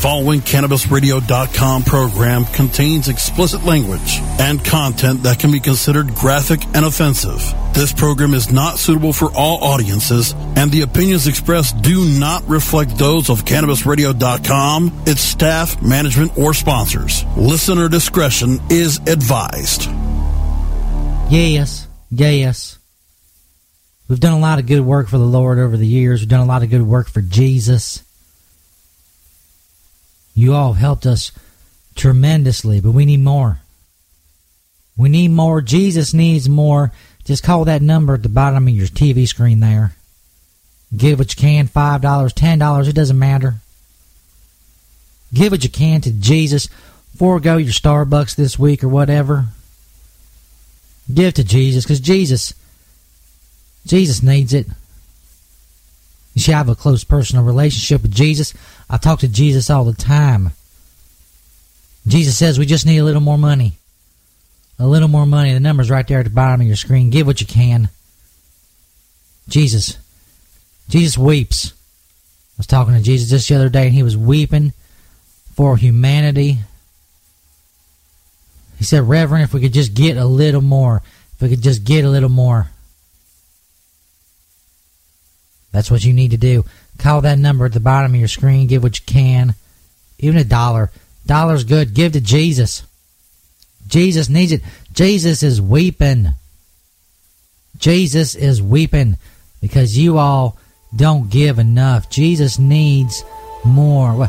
following CannabisRadio.com program contains explicit language and content that can be considered graphic and offensive. This program is not suitable for all audiences, and the opinions expressed do not reflect those of CannabisRadio.com, its staff, management, or sponsors. Listener discretion is advised. Yes, yes. We've done a lot of good work for the Lord over the years. We've done a lot of good work for Jesus. You all helped us tremendously, but we need more. We need more. Jesus needs more. Just call that number at the bottom of your TV screen there. Give what you can $5, $10, it doesn't matter. Give what you can to Jesus. Forego your Starbucks this week or whatever. Give to Jesus because Jesus, Jesus needs it. You see, I have a close personal relationship with Jesus. I talk to Jesus all the time. Jesus says we just need a little more money. A little more money. The number's right there at the bottom of your screen. Give what you can. Jesus. Jesus weeps. I was talking to Jesus just the other day, and he was weeping for humanity. He said, Reverend, if we could just get a little more, if we could just get a little more. That's what you need to do. Call that number at the bottom of your screen. Give what you can. Even a dollar. Dollar's good. Give to Jesus. Jesus needs it. Jesus is weeping. Jesus is weeping because you all don't give enough. Jesus needs more. What?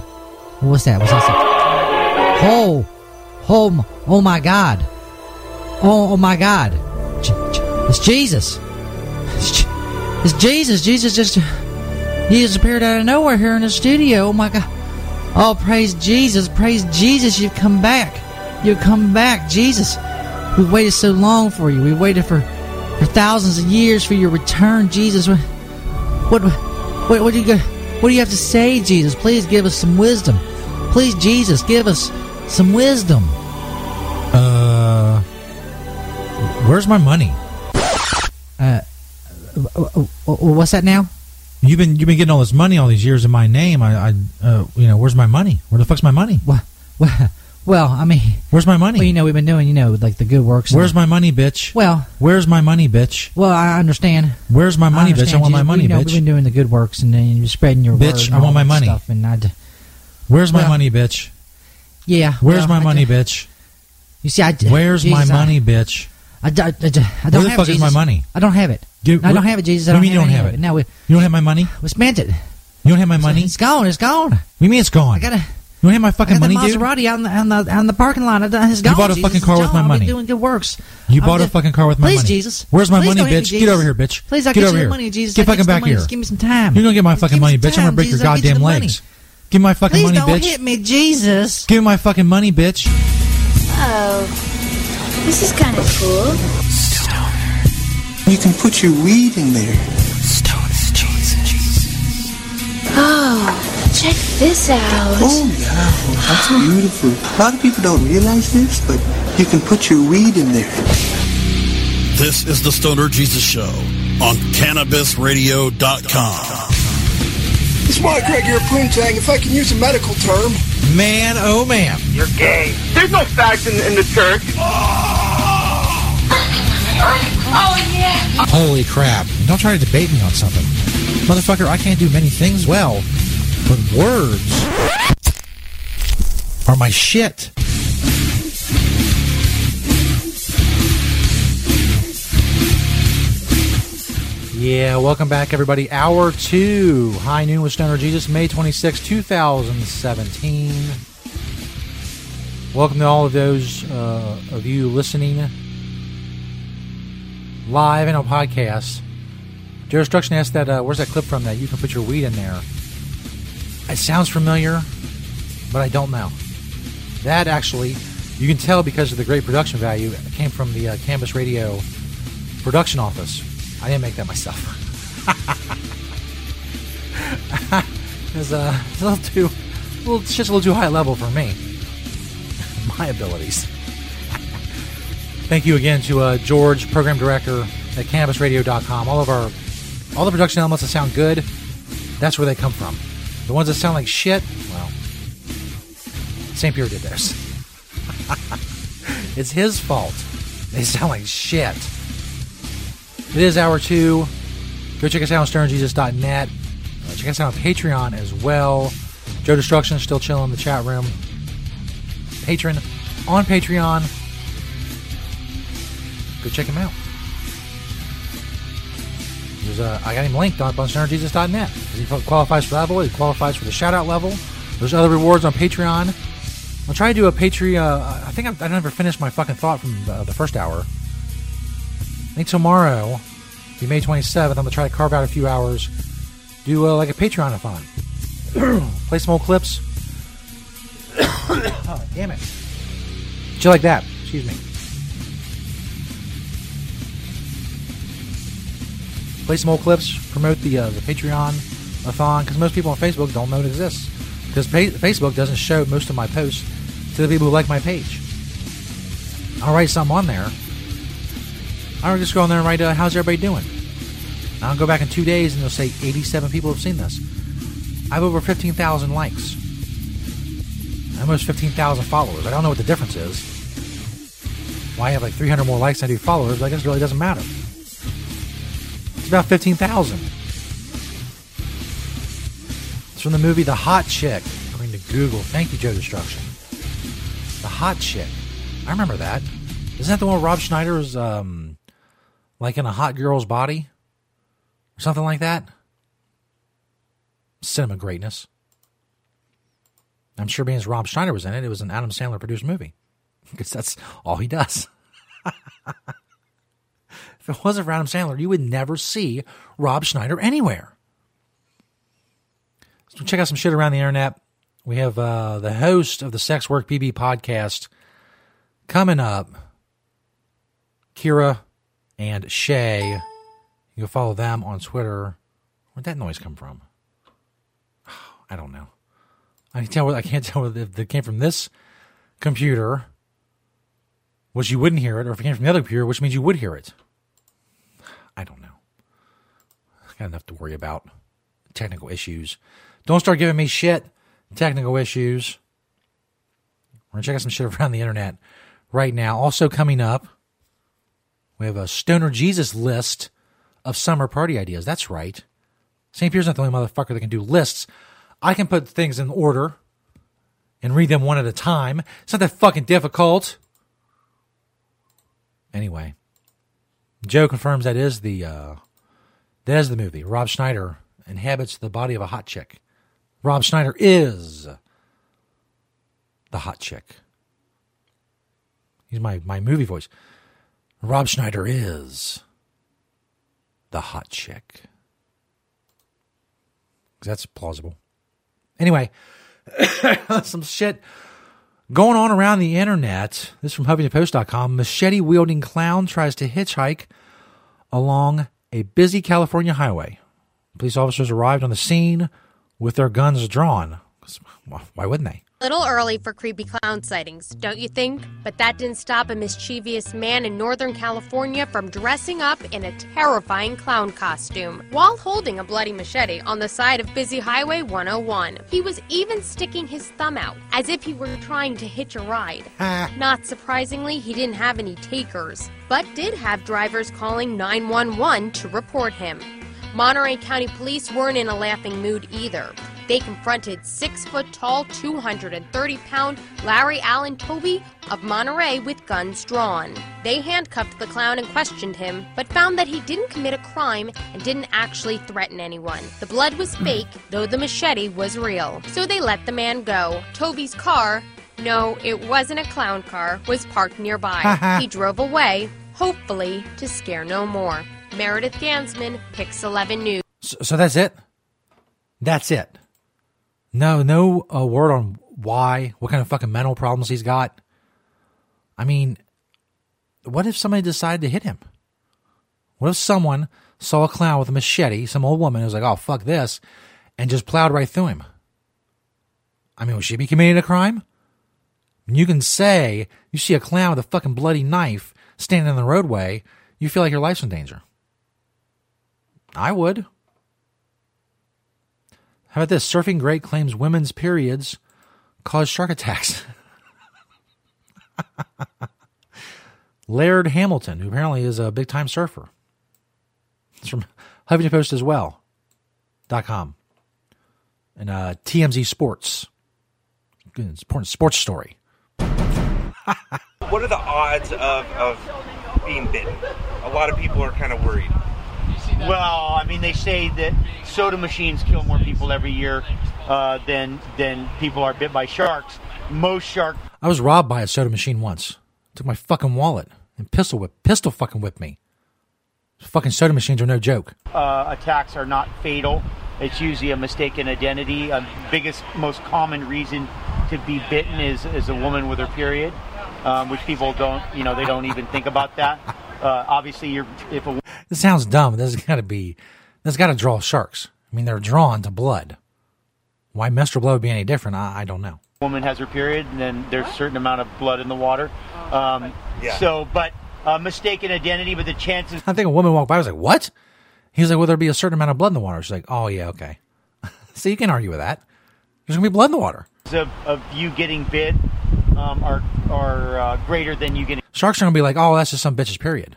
What's that? What's that? Oh, oh, oh my God! Oh, oh my God! It's Jesus. It's Jesus. Jesus just he just appeared out of nowhere here in the studio. Oh my God! Oh, praise Jesus! Praise Jesus! You've come back. You've come back, Jesus. We waited so long for you. We waited for for thousands of years for your return, Jesus. What what what, what do you? What do you have to say, Jesus? Please give us some wisdom. Please, Jesus, give us some wisdom. Uh, where's my money? Uh, what's that now? You've been you've been getting all this money all these years in my name. I, I uh, you know, where's my money? Where the fuck's my money? Well, well, well I mean, where's my money? Well, you know, we've been doing, you know, like the good works. Where's my money, bitch? Well, where's my money, bitch? Well, I understand. Where's my money, I bitch? I want my money, you know, bitch. We've been doing the good works and then you're spreading your bitch. word I want my money. Stuff and I. Where's my money, bitch? Yeah. Where's well, my money, I, bitch? You see, I. Where's Jesus, my money, bitch? I, I, I, I don't Where the have fuck it, is my money? I don't have it. Dude, I don't have it, Jesus. I do you don't mean you have don't have any it? of No, we, You don't have my money? we spent it. You don't have my money? It's gone. It's gone. What do you mean it's gone? I got a. you don't have my I fucking got money, the dude? Maserati on the on the on the parking lot. It's You gone. You bought a Jesus. fucking car with my money. I've been doing good works. You I'm bought a fucking car with my Please, money. Jesus. Where's my Please money, don't me, bitch? Get over here, bitch. Please, I Get get over you here. the money, Jesus. Get I fucking back money. here. Just give me some time. You're gonna get my Just fucking money, bitch. I'm gonna break your Jesus. I'll you goddamn money. legs. Give me my fucking Please money, don't bitch. hit me, Jesus. Give me my fucking money, bitch. Oh, this is kind of cool. You can put your weed in there. Oh, check this out. Oh, yeah. That's beautiful. A lot of people don't realize this, but you can put your weed in there. This is the Stoner Jesus Show on CannabisRadio.com. It's Mike Craig here, Poontang. If I can use a medical term. Man, oh man. You're gay. There's no facts in, in the church. Oh, yeah. Holy crap. Don't try to debate me on something. Motherfucker, I can't do many things well, but words are my shit. Yeah, welcome back, everybody. Hour two, High Noon with Stoner Jesus, May 26, 2017. Welcome to all of those uh, of you listening live and on podcast. Joe Destruction asked that, uh, where's that clip from that you can put your weed in there? It sounds familiar, but I don't know. That actually, you can tell because of the great production value, it came from the uh, Cannabis Radio production office. I didn't make that myself. it's, uh, it's a little too, a just a little too high level for me. My abilities. Thank you again to uh, George, program director at CannabisRadio.com. All of our, all the production elements that sound good, that's where they come from. The ones that sound like shit, well, St. Peter did this. it's his fault. They sound like shit. It is hour two. Go check us out on stonerjesus.net. Uh, check us out on Patreon as well. Joe Destruction still chilling in the chat room. Patron on Patreon. Go check him out. There's a, I got him linked on stonerjesus.net. He qualifies for that level. He qualifies for the shout out level. There's other rewards on Patreon. I'll try to do a Patreon. Uh, I think I, I never finished my fucking thought from the, the first hour. I think tomorrow, be May 27th, I'm going to try to carve out a few hours, do uh, like a Patreon-a-thon. Play some old clips. oh, damn it. Shit like that. Excuse me. Play some old clips, promote the uh, the Patreon-a-thon, because most people on Facebook don't know it exists. Because pa- Facebook doesn't show most of my posts to the people who like my page. I'll write something on there. I'll just go on there and write, uh, how's everybody doing? And I'll go back in two days and they'll say 87 people have seen this. I have over 15,000 likes. Almost 15,000 followers. I don't know what the difference is. Why I have like 300 more likes than I do followers, but I guess it really doesn't matter. About 15,000. It's from the movie The Hot Chick, according to Google. Thank you, Joe Destruction. The Hot Chick. I remember that. Isn't that the one where Rob Schneider is um, like in a hot girl's body? Or something like that? Cinema greatness. I'm sure being as Rob Schneider was in it, it was an Adam Sandler produced movie. Because that's all he does. if it wasn't for Adam Sandler, you would never see Rob Schneider anywhere. So check out some shit around the internet. We have uh, the host of the Sex Work BB podcast coming up, Kyra and Shaye. You can follow them on Twitter. Where'd that noise come from? I don't know. I can tell. I can't tell if it came from this computer, which you wouldn't hear it, or if it came from the other computer, which means you would hear it. I don't know. I got enough to worry about. Technical issues. Don't start giving me shit. Technical issues. We're gonna check out some shit around the internet right now. Also coming up, we have a Stoner Jesus list of summer party ideas. That's right. St. Peter's not the only motherfucker that can do lists. I can put things in order and read them one at a time. It's not that fucking difficult. Anyway, Joe confirms that is the uh, that is the movie. Rob Schneider inhabits the body of a hot chick. Rob Schneider is the hot chick. He's my, my movie voice. Rob Schneider is the hot chick. That's plausible. Anyway, some shit going on around the internet. This is from HuffingtonPost.com. Machete wielding clown tries to hitchhike along a busy California highway. Police officers arrived on the scene with their guns drawn. Why wouldn't they? Little early for creepy clown sightings, don't you think? But that didn't stop a mischievous man in Northern California from dressing up in a terrifying clown costume while holding a bloody machete on the side of busy Highway 101. He was even sticking his thumb out as if he were trying to hitch a ride. Ah. Not surprisingly, he didn't have any takers, but did have drivers calling 911 to report him. Monterey County Police weren't in a laughing mood either. They confronted six foot tall, 230 pound Larry Allen Toby of Monterey with guns drawn. They handcuffed the clown and questioned him, but found that he didn't commit a crime and didn't actually threaten anyone. The blood was fake, though the machete was real. So they let the man go. Toby's car, no, it wasn't a clown car, was parked nearby. he drove away, hopefully to scare no more. Meredith Gansman, Pix 11 News. So, so that's it? That's it. No, no uh, word on why, what kind of fucking mental problems he's got. I mean, what if somebody decided to hit him? What if someone saw a clown with a machete, some old woman who's like, oh, fuck this, and just plowed right through him? I mean, would she be committing a crime? You can say you see a clown with a fucking bloody knife standing in the roadway, you feel like your life's in danger. I would. How about this? Surfing Great claims women's periods cause shark attacks. Laird Hamilton, who apparently is a big time surfer. It's from Huffington Post as well. Dot com. And uh, TMZ Sports. Important sports story. What are the odds of, of being bitten? A lot of people are kind of worried. Well, I mean, they say that soda machines kill more people every year uh, than than people are bit by sharks. Most shark I was robbed by a soda machine once. Took my fucking wallet and pistol whip, pistol fucking whipped me. Fucking soda machines are no joke. uh, attacks are not fatal. It's usually a mistaken identity. Uh, biggest, most common reason to be bitten is is a woman with her period, um, which people don't, you know, they don't even think about that. Uh, obviously, you're if a This sounds dumb. This has got to be. This has got to draw sharks. I mean, they're drawn to blood. Why menstrual blood would be any different? I, I don't know. woman has her period, and then there's a certain amount of blood in the water. Um, Yeah. So, but uh, mistaken identity, but the chances I think a woman walked by. I was like, "What?" He was like, "Will there be a certain amount of blood in the water?" She's like, "Oh yeah, okay." so you can argue with that. There's gonna be blood in the water. of, of you getting bit um, are are uh, greater than you getting Sharks are gonna be like, "Oh, that's just some bitch's period."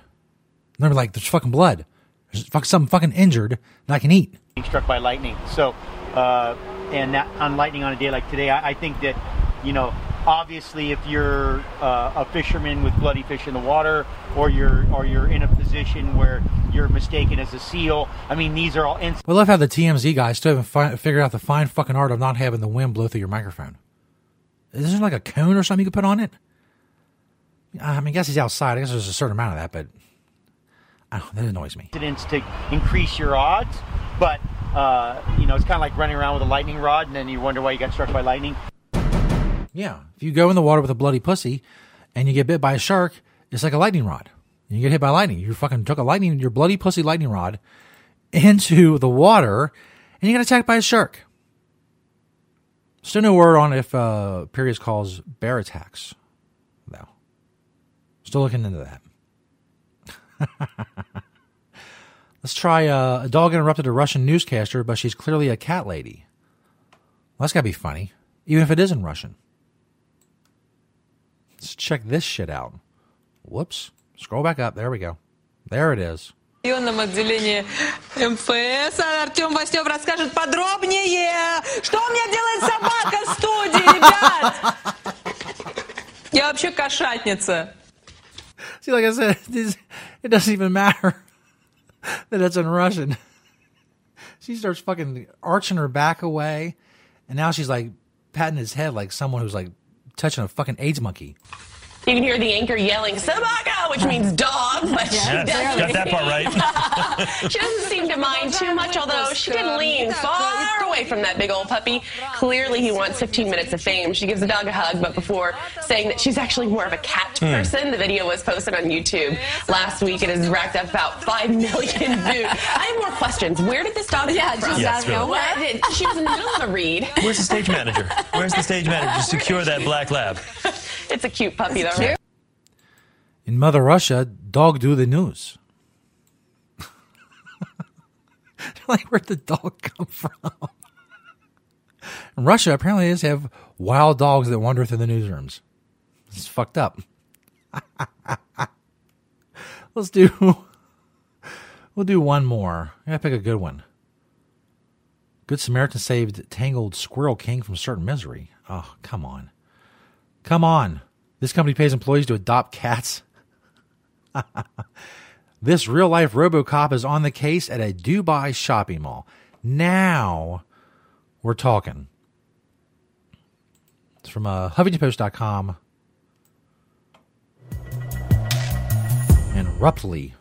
And they're like, "There's fucking blood. There's fuck something fucking injured that I can eat." struck by lightning. So, uh, and that on lightning on a day like today, I, I think that you know, obviously, if you're uh, a fisherman with bloody fish in the water, or you're or you're in a position where you're mistaken as a seal, I mean, these are all instances. We love how the TMZ guys still haven't fi- figured out the fine fucking art of not having the wind blow through your microphone. Is there like a cone or something you could put on it? I mean, I guess he's outside. I guess there's a certain amount of that, but I don't that annoys me. incidents to increase your odds, but uh, you know, it's kind of like running around with a lightning rod, and then you wonder why you got struck by lightning. Yeah, if you go in the water with a bloody pussy and you get bit by a shark, it's like a lightning rod. You get hit by lightning. You fucking took a lightning, your bloody pussy lightning rod into the water, and you got attacked by a shark. Still no word on if uh, periods cause bear attacks, though. Still looking into that. Let's try uh, a dog interrupted a Russian newscaster, but she's clearly a cat lady. Well, that's got to be funny, even if it is in Russian. Let's check this shit out. Whoops. Scroll back up. There we go. There it is. районном отделении МФС. Артем Васнев расскажет подробнее, что у меня делает собака в студии, ребят. Я вообще кошатница. See, like I said, it it doesn't even matter that it's in Russian. She starts fucking arching her back away, and now she's like patting his head like someone who's like touching a fucking AIDS monkey. You can hear the anchor yelling "Sabaka," which means dog, but she Yes, doesn't. got that part right. she doesn't seem to mind too much, although she did lean far away from that big old puppy. Clearly, he wants 15 minutes of fame. She gives the dog a hug, but before saying that she's actually more of a cat Hmm. person, the video was posted on YouTube last week. It has racked up about 5 million views. I have more questions. Where did this dog Yeah, come from? just Yes, really. What did- She was in the middle of a read. Where's the stage manager? Where's the stage manager to secure that black lab? It's a cute puppy, though. In Mother Russia, dog do the news. like, where'd the dog come from? In Russia, apparently, they just have wild dogs that wander through the newsrooms. It's fucked up. Let's do. We'll do one more. I gotta pick a good one. Good Samaritan saved tangled Squirrel King from certain misery. Oh, come on. Come on. This company pays employees to adopt cats. this real life Robocop is on the case at a Dubai shopping mall. Now we're talking. It's from uh, HuffingtonPost.com. And Ruptly.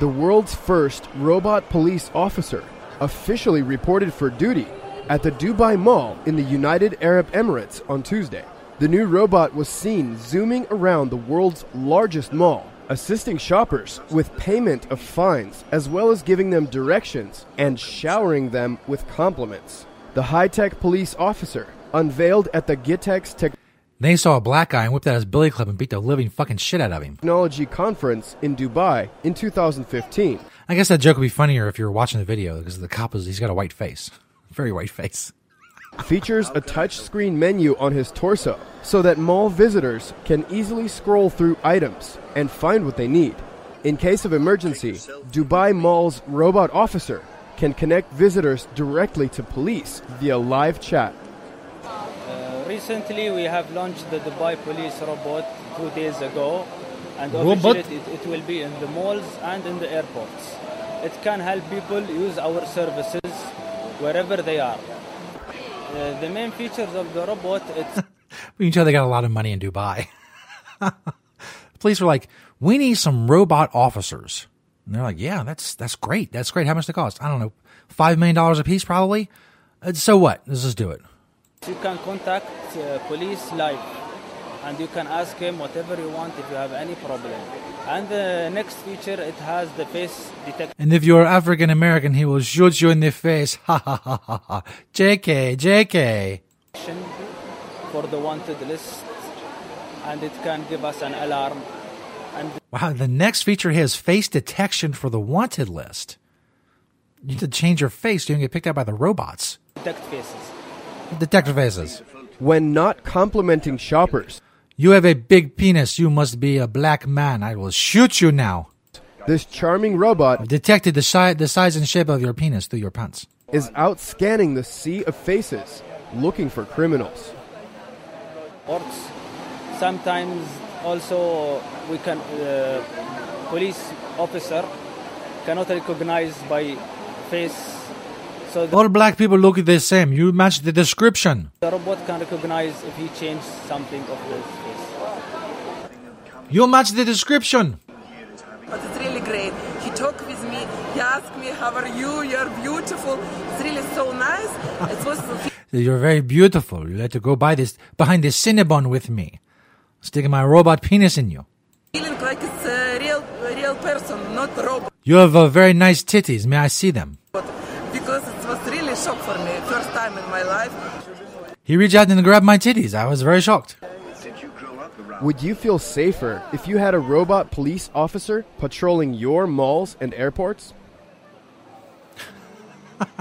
The world's first robot police officer officially reported for duty at the Dubai Mall in the United Arab Emirates on Tuesday. The new robot was seen zooming around the world's largest mall, assisting shoppers with payment of fines, as well as giving them directions and showering them with compliments. The high tech police officer unveiled at the Gitex Tech. They saw a black guy and whipped out his billy club and beat the living fucking shit out of him. Technology Conference in Dubai in 2015. I guess that joke would be funnier if you were watching the video because the cop is he's got a white face, very white face. Features a touchscreen menu on his torso so that mall visitors can easily scroll through items and find what they need. In case of emergency, Dubai Mall's robot officer can connect visitors directly to police via live chat. Uh, recently, we have launched the Dubai Police robot two days ago, and Robot? officially it, it will be in the malls and in the airports. It can help people use our services wherever they are. Uh, the main features of the robot it's You can tell they got a lot of money in Dubai. Police were like, "We need some robot officers," and they're like, "Yeah, that's that's great. That's great. How much does it cost? I don't know, five million dollars a piece, probably. Uh, so what? Let's just do it." you can contact uh, police live, and you can ask him whatever you want if you have any problem. And the next feature it has the face detection. And if you're African American, he will shoot you in the face. Ha ha ha ha ha. Jk, Jk. for the wanted list and it can give us an alarm and Wow, the next feature has face detection for the wanted list. You need to change your face so you don't get picked out by the robots. detect faces. Detect faces. When not complimenting shoppers, You have a big penis. You must be a black man. I will shoot you now. this charming robot I've detected the, si- the size and shape of your penis through your pants. is out scanning the sea of faces looking for criminals. Orts. Sometimes also we can uh, police officer cannot recognize by face so the, All black people look the same. You match the description. the robot can recognize if he changed something of his face. You match the description. But it's really great. He talked with me. He asked me, "How are you? You're beautiful." It's really so nice. It was You're very beautiful. You like to go by this behind this Cinnabon with me, sticking my robot penis in you. feeling like it's a real, real person, not robot. You have uh, very nice titties. May I see them? Because it was really shock for me. First time in my life. He reached out and grabbed my titties. I was very shocked. Would you feel safer if you had a robot police officer patrolling your malls and airports?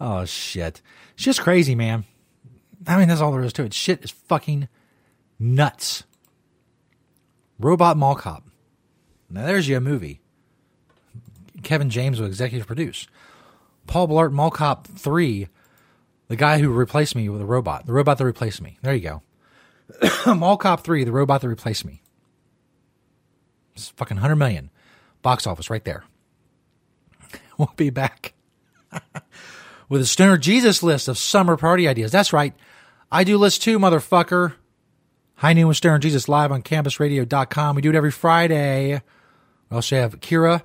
Oh shit! It's just crazy, man. I mean, that's all there is to it. Shit is fucking nuts. Robot Mall Cop. Now there's you a movie. Kevin James will executive produce. Paul Blart Mall Cop Three. The guy who replaced me with a robot. The robot that replaced me. There you go. Mall Cop 3, the robot that replaced me. It's fucking 100 million. Box office right there. We'll be back with a Stoner Jesus list of summer party ideas. That's right. I do list too, motherfucker. High Noon with Stoner Jesus live on CannabisRadio.com. We do it every Friday. We also have Kyra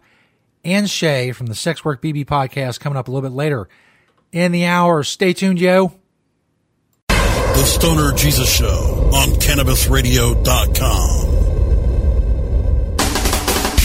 and Shaye from the Sex Work BB podcast coming up a little bit later in the hour. Stay tuned, yo. The Stoner Jesus Show on CannabisRadio.com.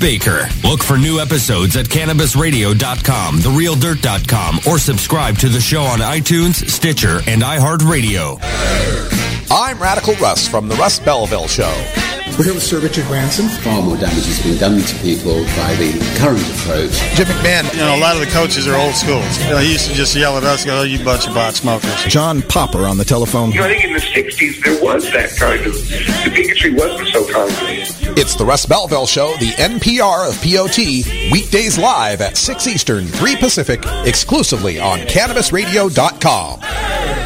Baker. Look for new episodes at cannabisradio.com, therealdirt.com, or subscribe to the show on iTunes, Stitcher, and iHeartRadio. I'm Radical Russ from The Russ Belville Show. We're here with Sir Richard Branson. Far more damage has been done to people by the current approach. Jim McMahon, you know, a lot of the coaches are old school. You know, he used to just yell at us, go, oh, you bunch of pot smokers. John Popper on the telephone. You know, I think in the 60s there was that kind of, the bigotry wasn't so common. It's the Russ Belville Show, the NPR of POT, weekdays live at 6 Eastern, 3 Pacific, exclusively on CannabisRadio.com.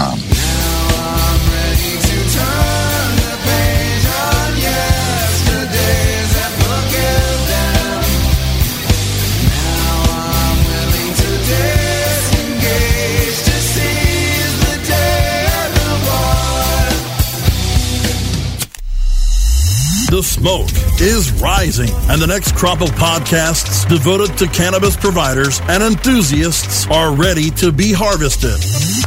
Now I'm ready to turn. The smoke is rising, and the next crop of podcasts devoted to cannabis providers and enthusiasts are ready to be harvested.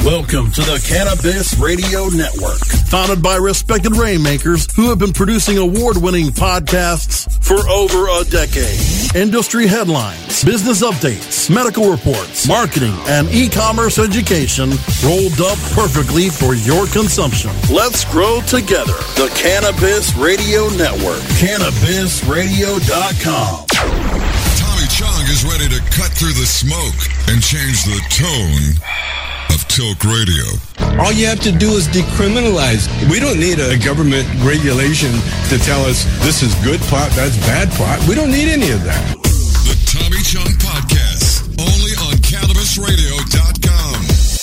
Welcome to the Cannabis Radio Network, founded by respected rainmakers who have been producing award winning podcasts for over a decade. Industry headlines, business updates, medical reports, marketing, and e commerce education rolled up perfectly for your consumption. Let's grow together. The Cannabis Radio Network. CannabisRadio.com. Tommy Chong is ready to cut through the smoke and change the tone of Tilk Radio. All you have to do is decriminalize. We don't need a government regulation to tell us this is good pot, that's bad pot. We don't need any of that. The Tommy Chong Podcast, only on CannabisRadio.com.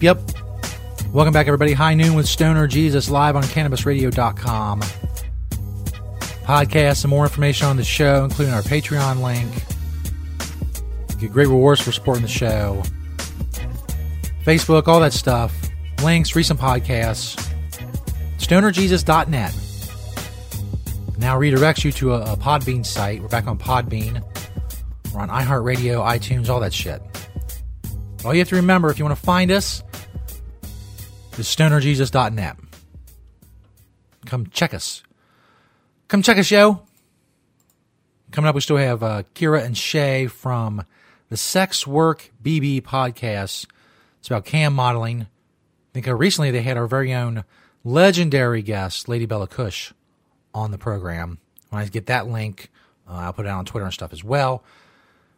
Yep, yep. Welcome back, everybody. High Noon with Stoner Jesus live on CannabisRadio.com. Podcast and more information on the show, including our Patreon link. Get great rewards for supporting the show. Facebook, all that stuff. Links, recent podcasts. StonerJesus.net. Now redirects you to a, a Podbean site. We're back on Podbean. We're on iHeartRadio, iTunes, all that shit. All you have to remember if you want to find us is stonerjesus.net. Come check us. Come check us, yo. Coming up, we still have uh, Kyra and Shaye from the Sex Work BB podcast. It's about cam modeling. I think uh, recently they had our very own legendary guest, Lady Bella Cush, on the program. When I get that link, uh, I'll put it out on Twitter and stuff as well.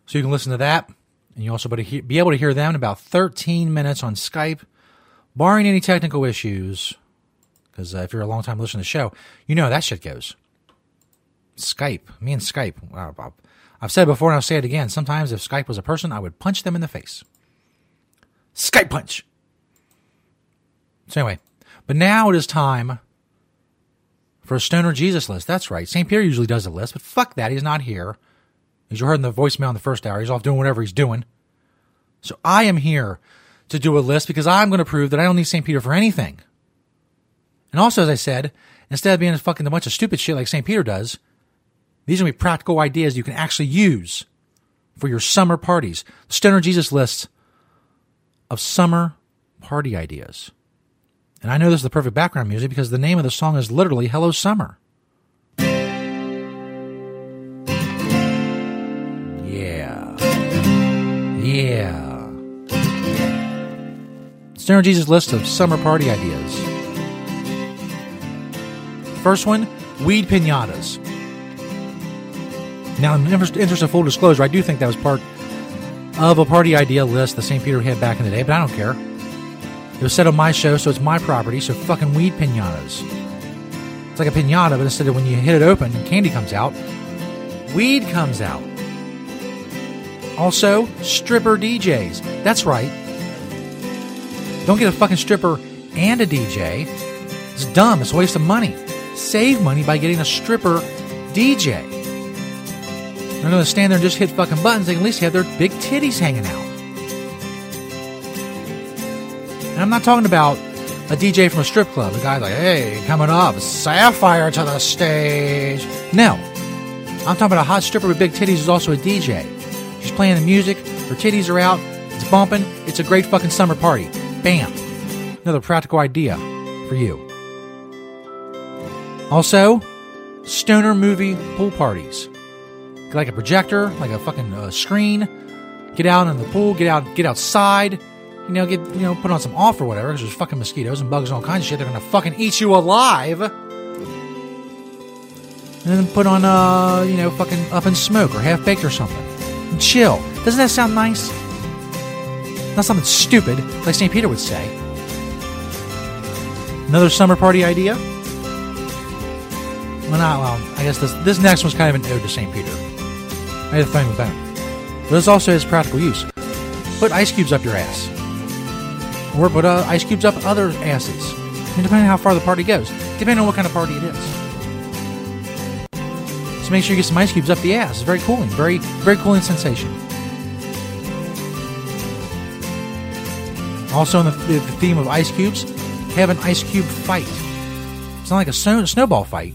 So you can listen to that. And you'll also be able to hear them in about 13 minutes on Skype, barring any technical issues. Because uh, if you're a long time listener to the show, you know how that shit goes. Skype, me and Skype. I've said before and I'll say it again. Sometimes if Skype was a person, I would punch them in the face. Skype punch. So anyway, but now it is time for a Stoner Jesus list. That's right. St. Peter usually does a list, but fuck that. He's not here. As you heard in the voicemail in the first hour, he's off doing whatever he's doing. So I am here to do a list because I'm going to prove that I don't need St. Peter for anything. And also, as I said, instead of being a fucking a bunch of stupid shit like St. Peter does, these are going to be practical ideas you can actually use for your summer parties. The Stoner Jesus list of summer party ideas. And I know this is the perfect background music because the name of the song is literally Hello Summer. Yeah. Yeah. Stoner Jesus list of summer party ideas. First one, weed pinatas. Now, in interest of full disclosure, I do think that was part of a party idea list that St. Peter had back in the day, but I don't care. It was set on my show, so it's my property, so fucking weed pinatas. It's like a pinata, but instead of when you hit it open and candy comes out, weed comes out. Also, stripper DJs. That's right. Don't get a fucking stripper and a DJ. It's dumb. It's a waste of money. Save money by getting a stripper DJ. They're going to stand there and just hit fucking buttons. They can at least have their big titties hanging out. And I'm not talking about a DJ from a strip club. A guy like, hey, coming up, Sapphire to the stage. No. I'm talking about a hot stripper with big titties who's also a DJ. She's playing the music, her titties are out, it's bumping, it's a great fucking summer party. Bam. Another practical idea for you. Also, stoner movie pool parties. Get like a projector, like a fucking uh, screen. Get out in the pool, get out, get outside. You know, get you know, put on some off or whatever. Because there's fucking mosquitoes and bugs and all kinds of shit. They're gonna fucking eat you alive. And then put on, uh, you know, fucking up in smoke or half baked or something. And chill. Doesn't that sound nice? Not something stupid, like St. Peter would say. Another summer party idea? Well, not, well, I guess this, this next one's kind of an ode to St. Peter. I had to him about it. But this also has practical use. Put ice cubes up your ass. Or put uh, ice cubes up other asses. And depending on how far the party goes. Depending on what kind of party it is. So make sure you get some ice cubes up the ass. It's very cooling. Very, very cooling sensation. Also, in the, the theme of ice cubes, have an ice cube fight. It's not like a snow, snowball fight.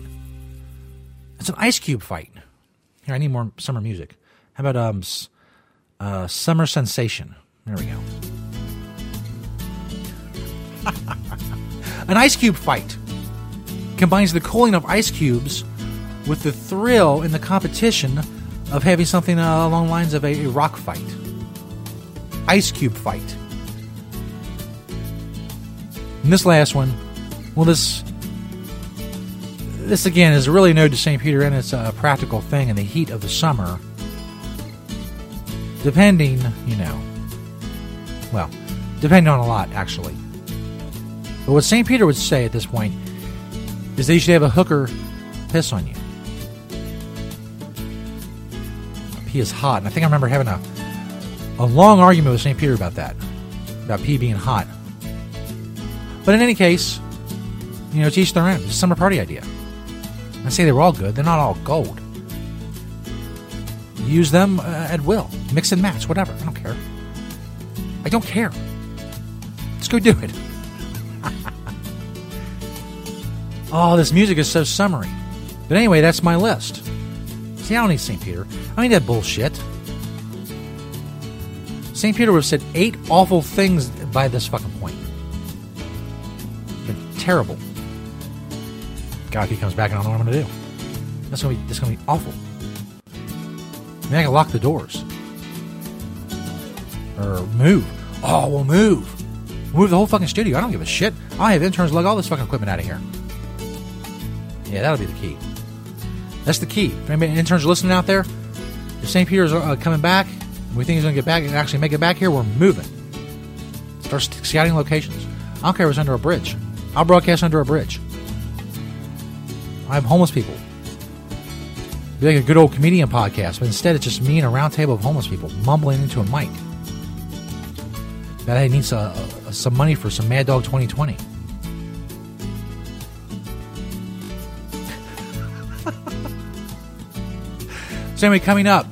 It's an ice cube fight. Here, I need more summer music. How about um, uh, summer sensation? There we go. an ice cube fight combines the cooling of ice cubes with the thrill in the competition of having something uh, along the lines of a, a rock fight. Ice cube fight. And this last one, well, this this again is really no to St. Peter, and it's a practical thing in the heat of the summer. Depending, you know, well, depending on a lot, actually. But what St. Peter would say at this point is that you should have a hooker piss on you. Pee is hot, and I think I remember having a a long argument with St. Peter about that, about pee being hot. But in any case, you know, to each their own. It's a summer party idea. I say they were all good. They're not all gold. Use them uh, at will. Mix and match, whatever. I don't care. I don't care. Let's go do it. oh, this music is so summery. But anyway, that's my list. See, I don't need St. Peter. I need that bullshit. St. Peter would have said eight awful things by this fucking point. Terrible. God, if he comes back, I don't know what I'm going to do. That's going to be that's going to be awful. Maybe I can lock the doors or move. Oh, we'll move. Move the whole fucking studio. I don't give a shit. I'll have interns lug all this fucking equipment out of here. Yeah, that'll be the key. That's the key. If any interns are listening out there, if St. Peter's uh, coming back, and we think he's going to get back and actually make it back here, we're moving. Start scouting locations. I don't care if it's under a bridge. I'll broadcast under a bridge. I have homeless people. Be like a good old comedian podcast, but instead it's just me and a round table of homeless people mumbling into a mic. That I need some, uh, some money for some Mad Dog 2020. so anyway, coming up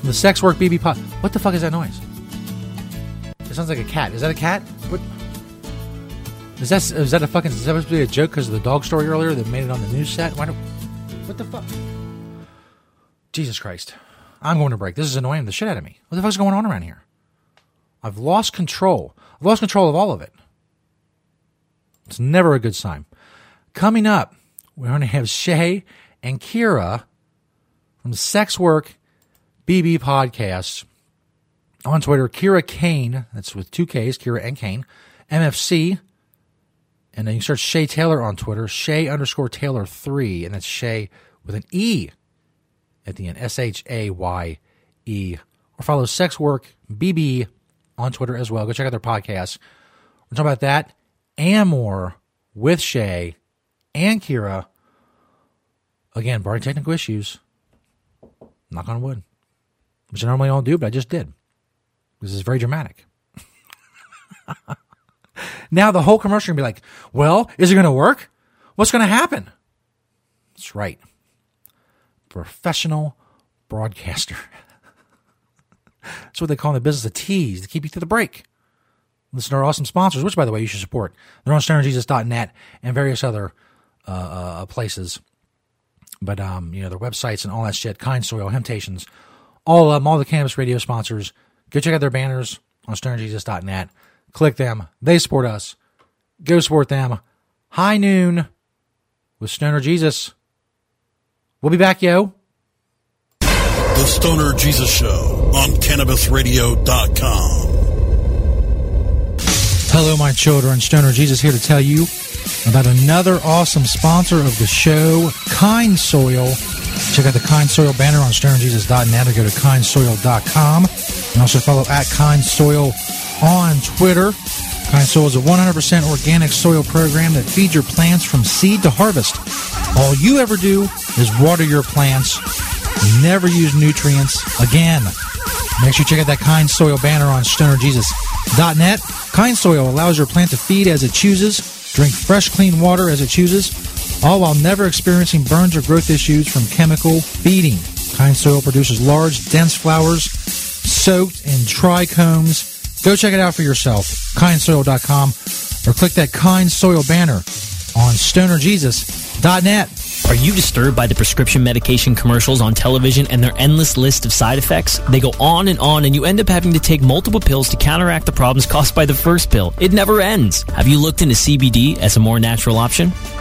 from the Sex Work BB pod. What the fuck is that noise? It sounds like a cat. Is that a cat? Is that is that a fucking? Is that supposed to be a joke because of the dog story earlier that made it on the news set? Why do, What the fuck? Jesus Christ! I'm going to break. This is annoying the shit out of me. What the fuck's going on around here? I've lost control. I've lost control of all of it. It's never a good sign. Coming up, we're going to have Shaye and Kyra from the Sex Work BB podcast on Twitter. Kyra Kane, that's with two Ks, Kyra and Kane, MFC. And then you search Shaye Taylor on Twitter, Shaye underscore Taylor three, and that's Shay with an E at the end, S H A Y E. Or follow Sex Work BB on Twitter as well. Go check out their podcast. We're talking about that and more with Shaye and Kyra. Again, barring technical issues. Knock on wood. Which I normally don't do, but I just did. This is very dramatic. now the whole commercial can be like, well, is it going to work? What's going to happen? That's right. Professional broadcaster. That's what they call in the business a tease to keep you through the break. Listen to our awesome sponsors, which, by the way, you should support. They're on stonerjesus.net and various other uh, uh, places. But, um, you know, their websites and all that shit, Kind Soil, Hemptations, all of them, all the Cannabis Radio sponsors. Go check out their banners on stonerjesus.net. Click them. They support us. Go support them. High noon with Stoner Jesus. We'll be back, yo. The Stoner Jesus Show on CannabisRadio.com. Hello, my children. Stoner Jesus here to tell you about another awesome sponsor of the show, Kind Soil. Check out the Kind Soil banner on stonerjesus.net or go to kindsoil.com. And also follow at Kind Soil on Twitter. Kind Soil is a 100% organic soil program that feeds your plants from seed to harvest. All you ever do is water your plants. Never use nutrients again. Make sure you check out that Kind Soil banner on stonerjesus.net. Kind Soil allows your plant to feed as it chooses, drink fresh, clean water as it chooses, all while never experiencing burns or growth issues from chemical feeding. Kind Soil produces large, dense flowers soaked in trichomes. Go check it out for yourself, kindsoil.com, or click that Kind Soil banner on stonerjesus.net. Are you disturbed by the prescription medication commercials on television and their endless list of side effects? They go on and on, and you end up having to take multiple pills to counteract the problems caused by the first pill. It never ends. Have you looked into CBD as a more natural option?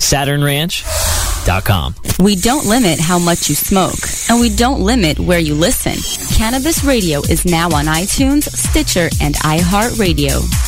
SaturnRanch.com. We don't limit how much you smoke, and we don't limit where you listen. Cannabis Radio is now on iTunes, Stitcher, and iHeartRadio.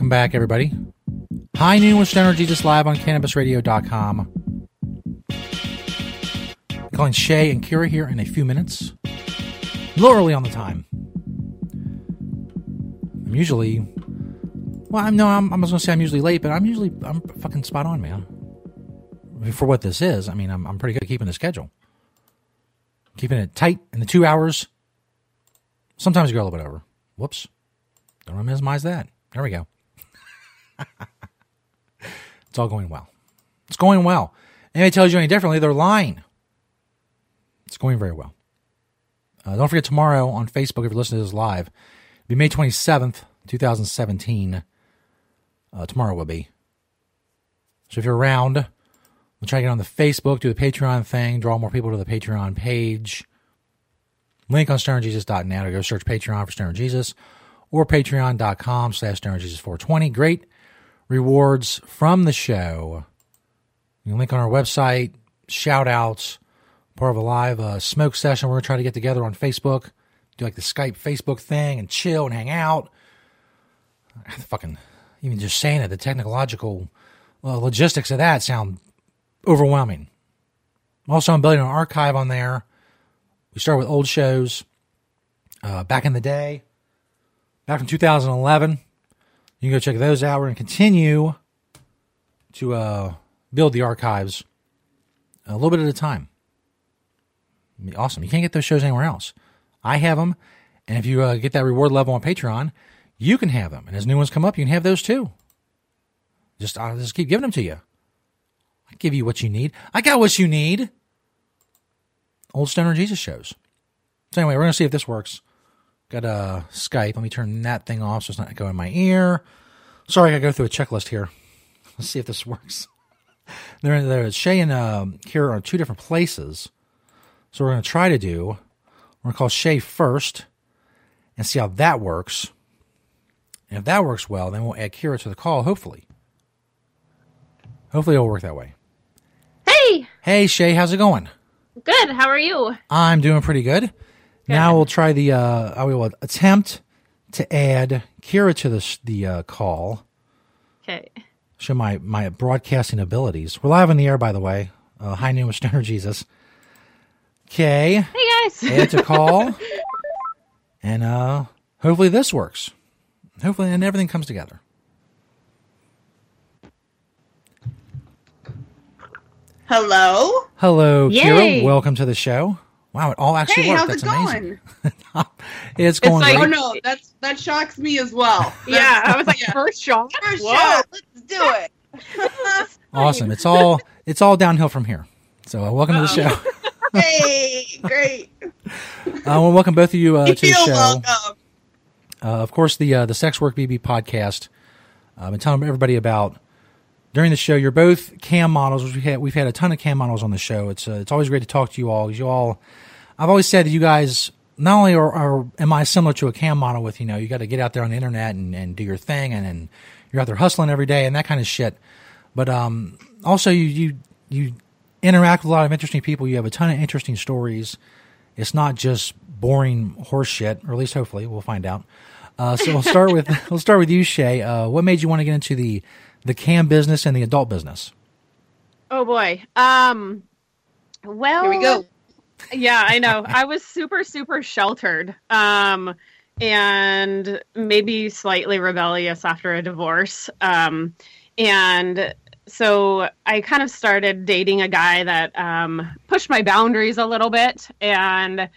Welcome back, everybody. High noon with Stoner Jesus live on CannabisRadio.com. Calling Shaye and Kyra here in a few minutes. A little early on the time. I'm usually, well, I'm no, I'm, I was gonna say I'm usually late, but I'm usually I'm fucking spot on, man. For what this is, I mean, I'm I'm pretty good at keeping the schedule, keeping it tight in the two hours. Sometimes you go a little bit over. Whoops, don't to minimize that. There we go. it's all going well. It's going well. Anybody tells you any differently, they're lying. It's going very well. Uh, don't forget tomorrow on Facebook, if you're listening to this live, it'll be May 27th, 2017. Uh, tomorrow will be. So if you're around, we'll try to get on the Facebook, do the Patreon thing, draw more people to the Patreon page. Link on stonerjesus.net or go search Patreon for Stoner Jesus or patreon.com slash stonerjesus420. Great rewards from the show. You can link on our website, shout outs, part of a live uh, smoke session we're going to try to get together on Facebook, do like the Skype Facebook thing and chill and hang out. Fucking, even just saying it, the technological uh, logistics of that sound overwhelming. Also, I'm building an archive on there. We start with old shows uh, back in the day back from 2011. You can go check those out. We're going to continue to uh, build the archives a little bit at a time. Awesome. You can't get those shows anywhere else. I have them, and if you uh, get that reward level on Patreon, you can have them. And as new ones come up, you can have those too. Just I'll just keep giving them to you. I give you what you need. I got what you need. Old Stoner Jesus shows. So anyway, we're gonna see if this works. Got a Skype. Let me turn that thing off so it's not going in my ear. Sorry, I gotta go through a checklist here. Let's see if this works. There, there. Shaye and uh, Kyra are two different places. So we're gonna try to do. We're gonna call Shaye first and see how that works. And if that works well, then we'll add Kyra to the call. Hopefully, hopefully it'll work that way. Hey, Hey Shaye, how's it going? good. How are you? I'm doing pretty good. Now we'll try the. Uh, I will attempt to add Kyra to the the uh, call. Okay. Show my my broadcasting abilities. We're live on the air, by the way. Uh, hi, new Stoner Jesus. Okay. Hey guys. Add to call, and uh, hopefully this works. Hopefully, and everything comes together. Hello. Hello, Yay. Kyra. Welcome to the show. Wow, it all actually hey, worked. how's That's it amazing. going? It's going like, great. oh no, that's that shocks me as well. Yeah, I was like, first shot. First Whoa. shot. Let's do it. Awesome. It's all it's all downhill from here. So uh, welcome to the show. hey, great. Uh, well, welcome both of you uh, to the show. welcome. Uh, of course, the uh, the Sex Work BB podcast. I've been telling everybody about during the show. You're both cam models. We've had we've had a ton of cam models on the show. It's uh, it's always great to talk to you all. You all, I've always said that you guys not only are, are am I similar to a cam model with you know you got to get out there on the internet and, and do your thing and, and you're out there hustling every day and that kind of shit. But um, also you you you interact with a lot of interesting people. You have a ton of interesting stories. It's not just boring horse shit, or at least hopefully we'll find out. Uh, so we'll start with we'll start with you, Shaye. Uh, what made you want to get into the the cam business and the adult business? Oh boy. Um. Well, Here we go. Yeah, I know. I was super, super sheltered. Um, and maybe slightly rebellious after a divorce. Um, and so I kind of started dating a guy that um, pushed my boundaries a little bit, and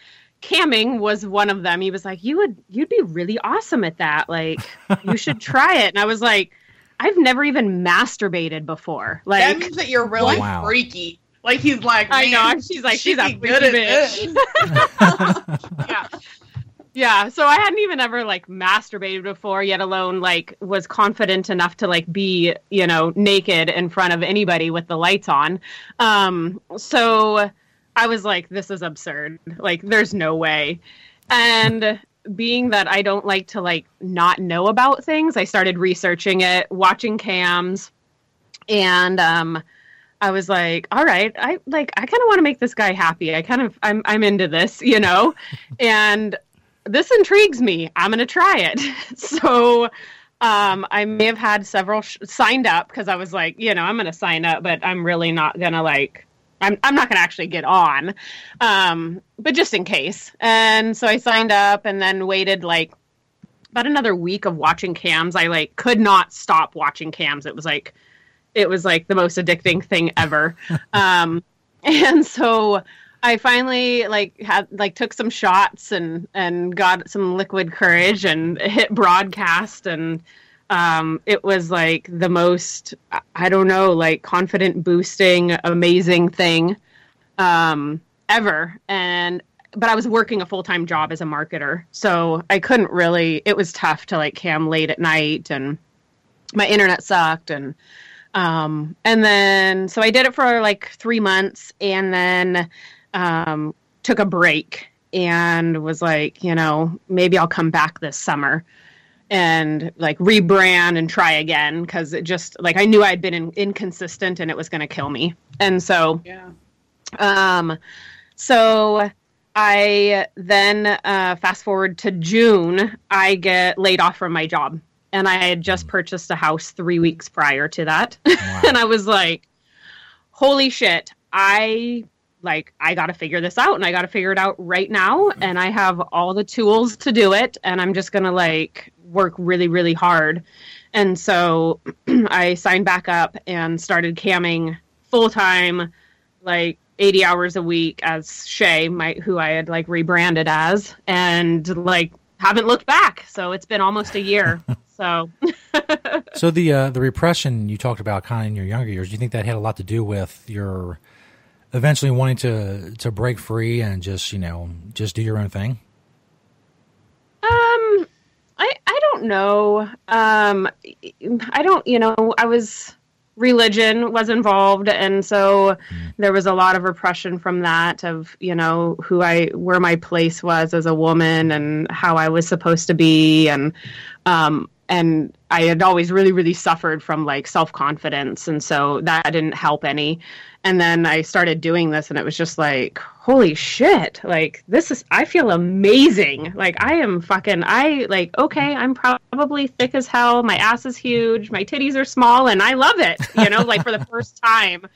camming was one of them. He was like, "You would, you'd be really awesome at that. Like, you should try it." And I was like, "I've never even masturbated before. Like, that means that you're really Wow. freaky. Like he's like, I know. She's like, she she's a be good at bitch. yeah. Yeah. So I hadn't even ever like masturbated before, yet alone like was confident enough to like be, you know, naked in front of anybody with the lights on. Um, so I was like, this is absurd. Like, there's no way. And being that I don't like to like not know about things, I started researching it, watching cams, and um I was like, all right, I like I kind of want to make this guy happy. I kind of I'm I'm into this, you know. and this intrigues me. I'm going to try it. so um I may have had several sh- signed up because I was like, you know, I'm going to sign up, but I'm really not going to like I'm I'm not going to actually get on. Um but just in case. And so I signed up and then waited like about another week of watching cams. I like could not stop watching cams. It was like it was like the most addicting thing ever. um, and so I finally like had like took some shots and and got some liquid courage and hit broadcast and um, it was like the most I- don't know like confident boosting amazing thing um, ever. And but I was working a full time job as a marketer so I couldn't really it was tough to like cam late at night and my internet sucked and um and then so i did it for like three months and then um took a break and was like you know maybe i'll come back this summer and like rebrand and try again because it just like i knew i'd been in, inconsistent and it was going to kill me. And so yeah. um, so I then uh, fast forward to June, I get laid off from my job, and I had just purchased a house three weeks prior to that, and I was like, "Holy shit! I like I got to figure this out, and I got to figure it out right now, and I have all the tools to do it, and I'm just gonna like work really, really hard. And so I signed back up and started camming full time, like 80 hours a week as Shaye, my who I had like rebranded as, and like haven't looked back. So it's been almost a year. so So the uh, the repression you talked about kind of in your younger years, do you think that had a lot to do with your eventually wanting to to break free and just you know just do your own thing? Um, I I don't know. Um, I don't. You know, I was religion was involved, and so there was a lot of repression from that of you know who I where my place was as a woman and how I was supposed to be, and um and I had always really really suffered from like self confidence, and so that didn't help any. And then I started doing this, and it was just like, holy shit! Like this is, I feel amazing. Like I am fucking, I like, okay, I'm probably thick as hell. My ass is huge. My titties are small, and I love it. You know, like for the first time.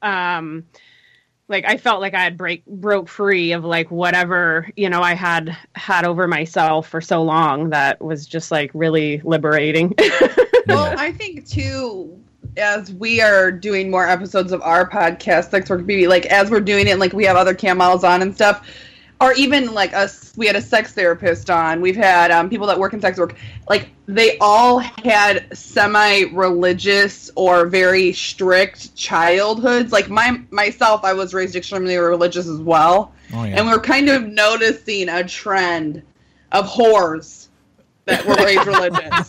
Um, like I felt like I had break broke free of like whatever you know I had had over myself for so long that was just like really liberating. Well, I think too, as we are doing more episodes of our podcast, Sex Work BB, like as we're doing it, like we have other cam models on and stuff, or even like us, we had a sex therapist on. We've had um, people that work in sex work. Like they all had semi-religious or very strict childhoods. Like my myself, I was raised extremely religious as well, Oh, yeah. and we're kind of noticing a trend of whores that were raised religious.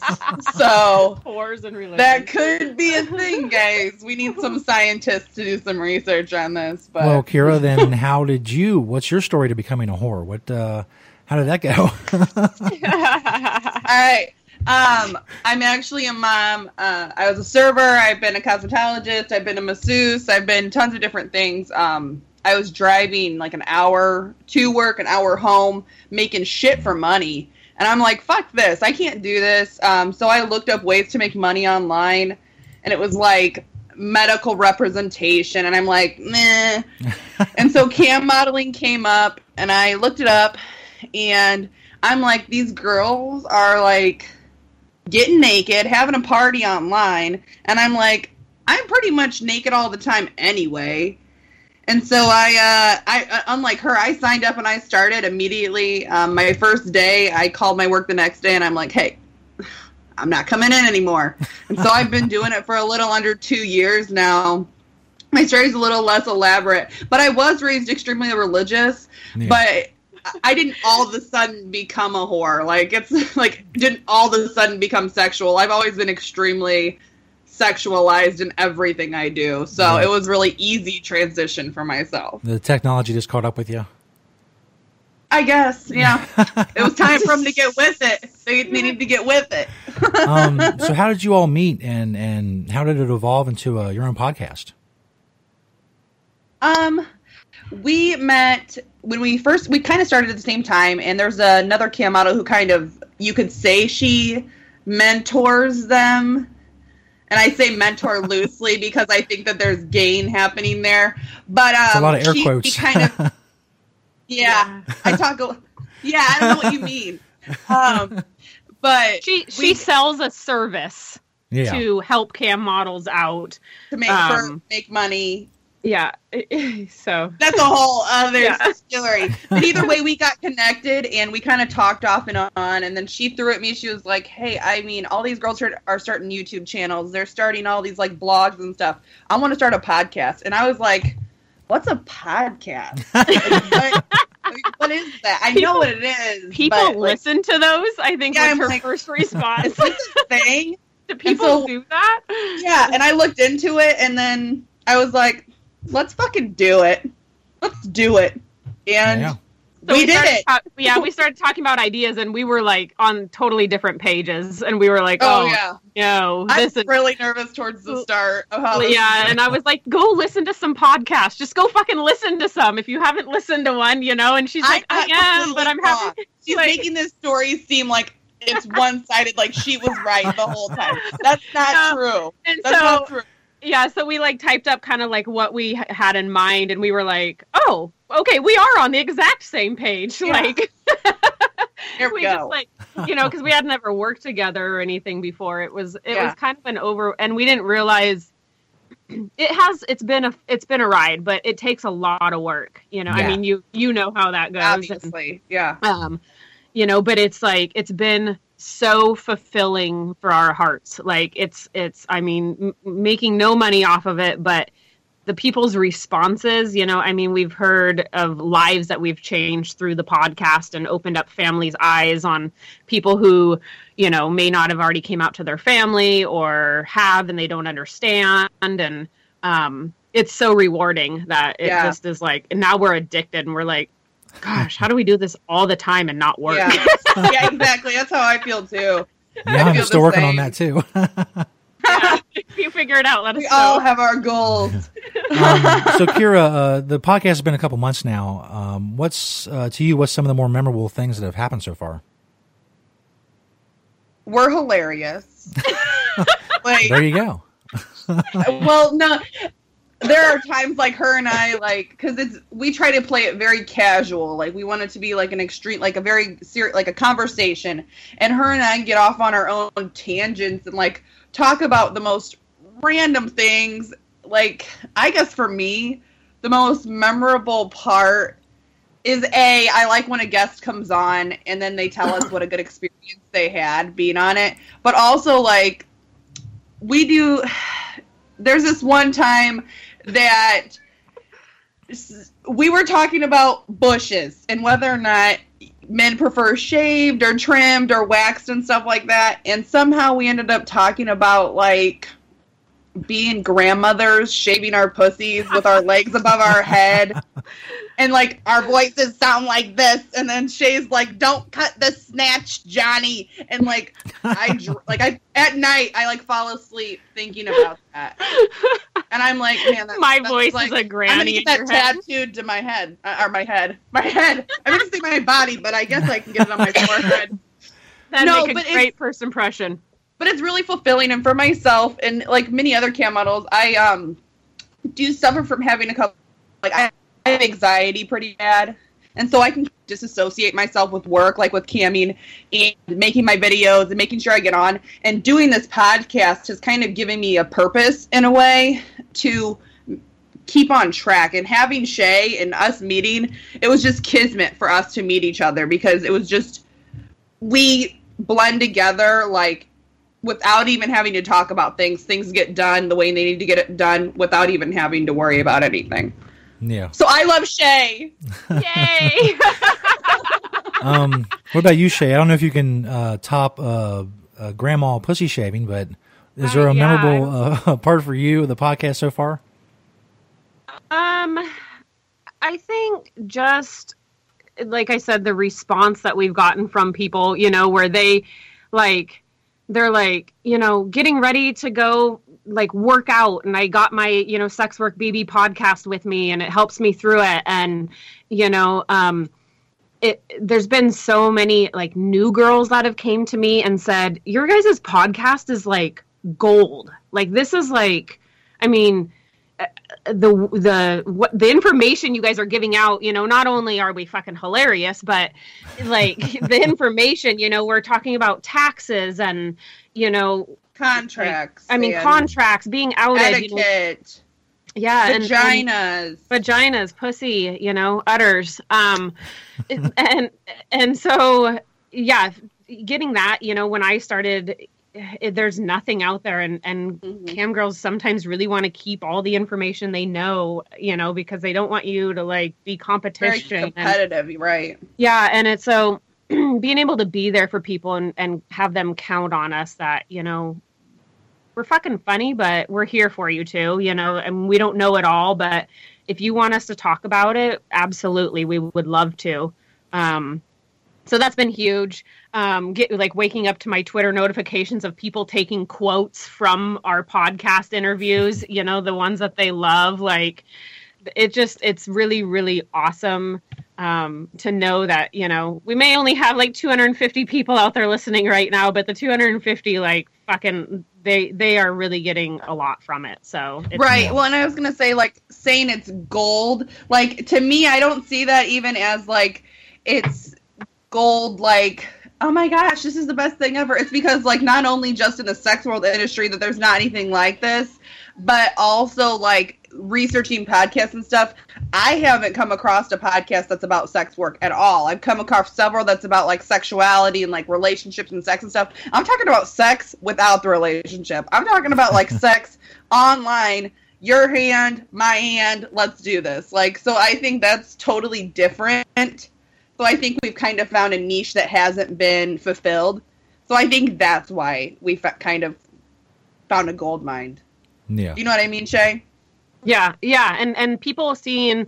so whores and religion. that could be a thing, guys. We need some scientists to do some research on this. But Well, Kyra, then how did you? What's your story to becoming a whore? What? uh How did that go? All right. Um, I'm actually a mom. Uh, I was a server. I've been a cosmetologist. I've been a masseuse. I've been tons of different things. Um, I was driving like an hour to work, an hour home, making shit for money. And I'm like, fuck this. I can't do this. Um, so I looked up ways to make money online, and it was like medical representation. And I'm like, meh. and so cam modeling came up, and I looked it up, and I'm like, these girls are like getting naked, having a party online, and I'm like, I'm pretty much naked all the time anyway. And so I, uh, I, uh, unlike her, I signed up and I started immediately. Um, my first day, I called my work the next day, and I'm like, hey, I'm not coming in anymore. And so I've been doing it for a little under two years now. My story's a little less elaborate, but I was raised extremely religious. Yeah. But I didn't all of a sudden become a whore. Like it's like didn't all of a sudden become sexual. I've always been extremely sexualized in everything I do. So Right. it was really easy transition for myself. the technology just caught up with you. I guess, yeah. it was time for them to get with it. They, they needed to get with it. Um, so how did you all meet, and and how did it evolve into uh, your own podcast? Um, we met when we first we kind of started at the same time, and there's another cam model who kind of you could say she mentors them. And I say mentor loosely because I think that there's gain happening there. But um, a lot of air she- quotes. she kind of, yeah, I talk. A, yeah, I don't know what you mean. Um, but she she sells a service Yeah. to help cam models out to make her make money. Yeah, so that's a whole other Yeah. story. But either way, we got connected and we kind of talked off and on. And then she threw at me. She was like, "Hey, I mean, all these girls are, are starting YouTube channels. They're starting all these like blogs and stuff. I want to start a podcast." And I was like, "What's a podcast? Like, like, what is that? I know what it is. People but, like, listen to those. I think Yeah, was I'm her like, first response. is this a thing? Do people so- do that? Yeah, and I looked into it, and then I was like, "Let's fucking do it. Let's do it." And So we, did it. ta- yeah, we started talking about ideas, and we were like on totally different pages, and we were like, Oh, "Oh, yeah. no, I'm this is." really nervous towards the start of how. yeah, is and I was like, "Go listen to some podcasts. Just go fucking listen to some if you haven't listened to one, you know." And she's like, "I am, but I'm wrong. happy." She's making this story seem like it's one sided, like she was right the whole time. That's not true. And That's so, not true. Yeah, so we like typed up kind of like what we had in mind, and we were like, "Oh, okay, we are on the exact same page." Like, Here we we go. just like you know, because we had never worked together or anything before. It was it Yeah. was kind of an over, and we didn't realize it has. It's been a it's been a ride, but it takes a lot of work. You know, I mean, you you know how that goes. and- yeah. um you know but it's like it's been so fulfilling for our hearts like it's it's i mean m- making no money off of it but the people's responses you know i mean we've heard of lives that we've changed through the podcast and opened up families eyes on people who you know may not have already came out to their family or have and they don't understand and um it's so rewarding that it Yeah. just is like and now we're addicted and we're like gosh, how do we do this all the time and not work? Yeah. yeah, exactly. That's how I feel too. Yeah, I I'm still the working on that too. if you figure it out, let us We know. all have our goals. um, so, Kyra, uh, the podcast has been a couple months now. Um, what's uh, to you? What's some of the more memorable things that have happened so far? We're hilarious. like, There you go. well, no, there are times like her and I like because it's we try to play it very casual. Like we want it to be like an extreme, like a very serious, like a conversation. And her and I get off on our own tangents and like talk about the most random things. Like I guess for me, the most memorable part is a I like when a guest comes on and then they tell us what a good experience they had being on it, but also like we do there's this one time that we were talking about bushes and whether or not men prefer shaved or trimmed or waxed and stuff like that. And somehow we ended up talking about like being grandmothers shaving our pussies with our legs above our head. And like our voices sound like this. And then Shaye's like don't cut the snatch Johnny. And like I like I at night I like fall asleep thinking about that. And I'm like man that, My voice like, is a I'm gonna granny get that tattooed to my head uh, or my head my head. I meant to say my body but I guess I can get it on my forehead. That'd No, make a but great first impression. But it's really fulfilling and for myself and like many other cam models i um do suffer from having a couple like i have anxiety pretty bad and so i can disassociate myself with work like with camming and making my videos and making sure i get on and doing this podcast has kind of given me a purpose in a way to keep on track and having shaye and us meeting it was just kismet for us to meet each other because it was just we blend together like without even having to talk about things things get done the way they need to get it done without even having to worry about anything Yeah. so i love shaye yay Um, what about you, Shaye? I don't know if you can uh, top uh, uh, grandma pussy shaving, but is there a yeah, memorable uh, part for you of the podcast so far? Um, I think just like I said, the response that we've gotten from people, you know, where they like they're like, you know, getting ready to go like work out. And I got my, you know, sex work BB podcast with me and it helps me through it. And you know, um it, there's been so many like new girls that have came to me and said your guys' podcast is like gold. Like this is like i mean the the what the information you guys are giving out you know not only are we fucking hilarious but like the information you know we're talking about taxes and you know contracts i mean contracts being outed you know. etiquette yeah and- and- vaginas vaginas pussy you know udders um and and so yeah getting that you know when i started it, there's nothing out there. And and cam girls sometimes really want to keep all the information they know you know because they don't want you to like be very competition and- competitive right. Yeah and it's so being able to be there for people and and have them count on us that you know we're fucking funny but we're here for you too you know and we don't know it all but if you want us to talk about it absolutely we would love to. Um so that's been huge. Um get like waking up to my twitter notifications of people taking quotes from our podcast interviews you know the ones that they love. Like it just it's really really awesome um, to know that you know we may only have like 250 people out there listening right now but the 250 like fucking they they are really getting a lot from it. So it's, right. well and i was gonna say like saying it's gold like to me i don't see that even as like it's gold like oh my gosh, this is the best thing ever. It's because like not only just in the sex world industry that there's not anything like this, but also like researching podcasts and stuff. I haven't come across a podcast that's about sex work at all. I've come across several that's about like sexuality and like relationships and sex and stuff. I'm talking about sex without the relationship. I'm talking about like sex online your hand, my hand, let's do this. Like, so I think that's totally different. So I think we've kind of found a niche that hasn't been fulfilled. So I think that's why we have kind of found a gold mine. Yeah. You know what I mean, Shaye? Yeah, yeah, and and people seeing,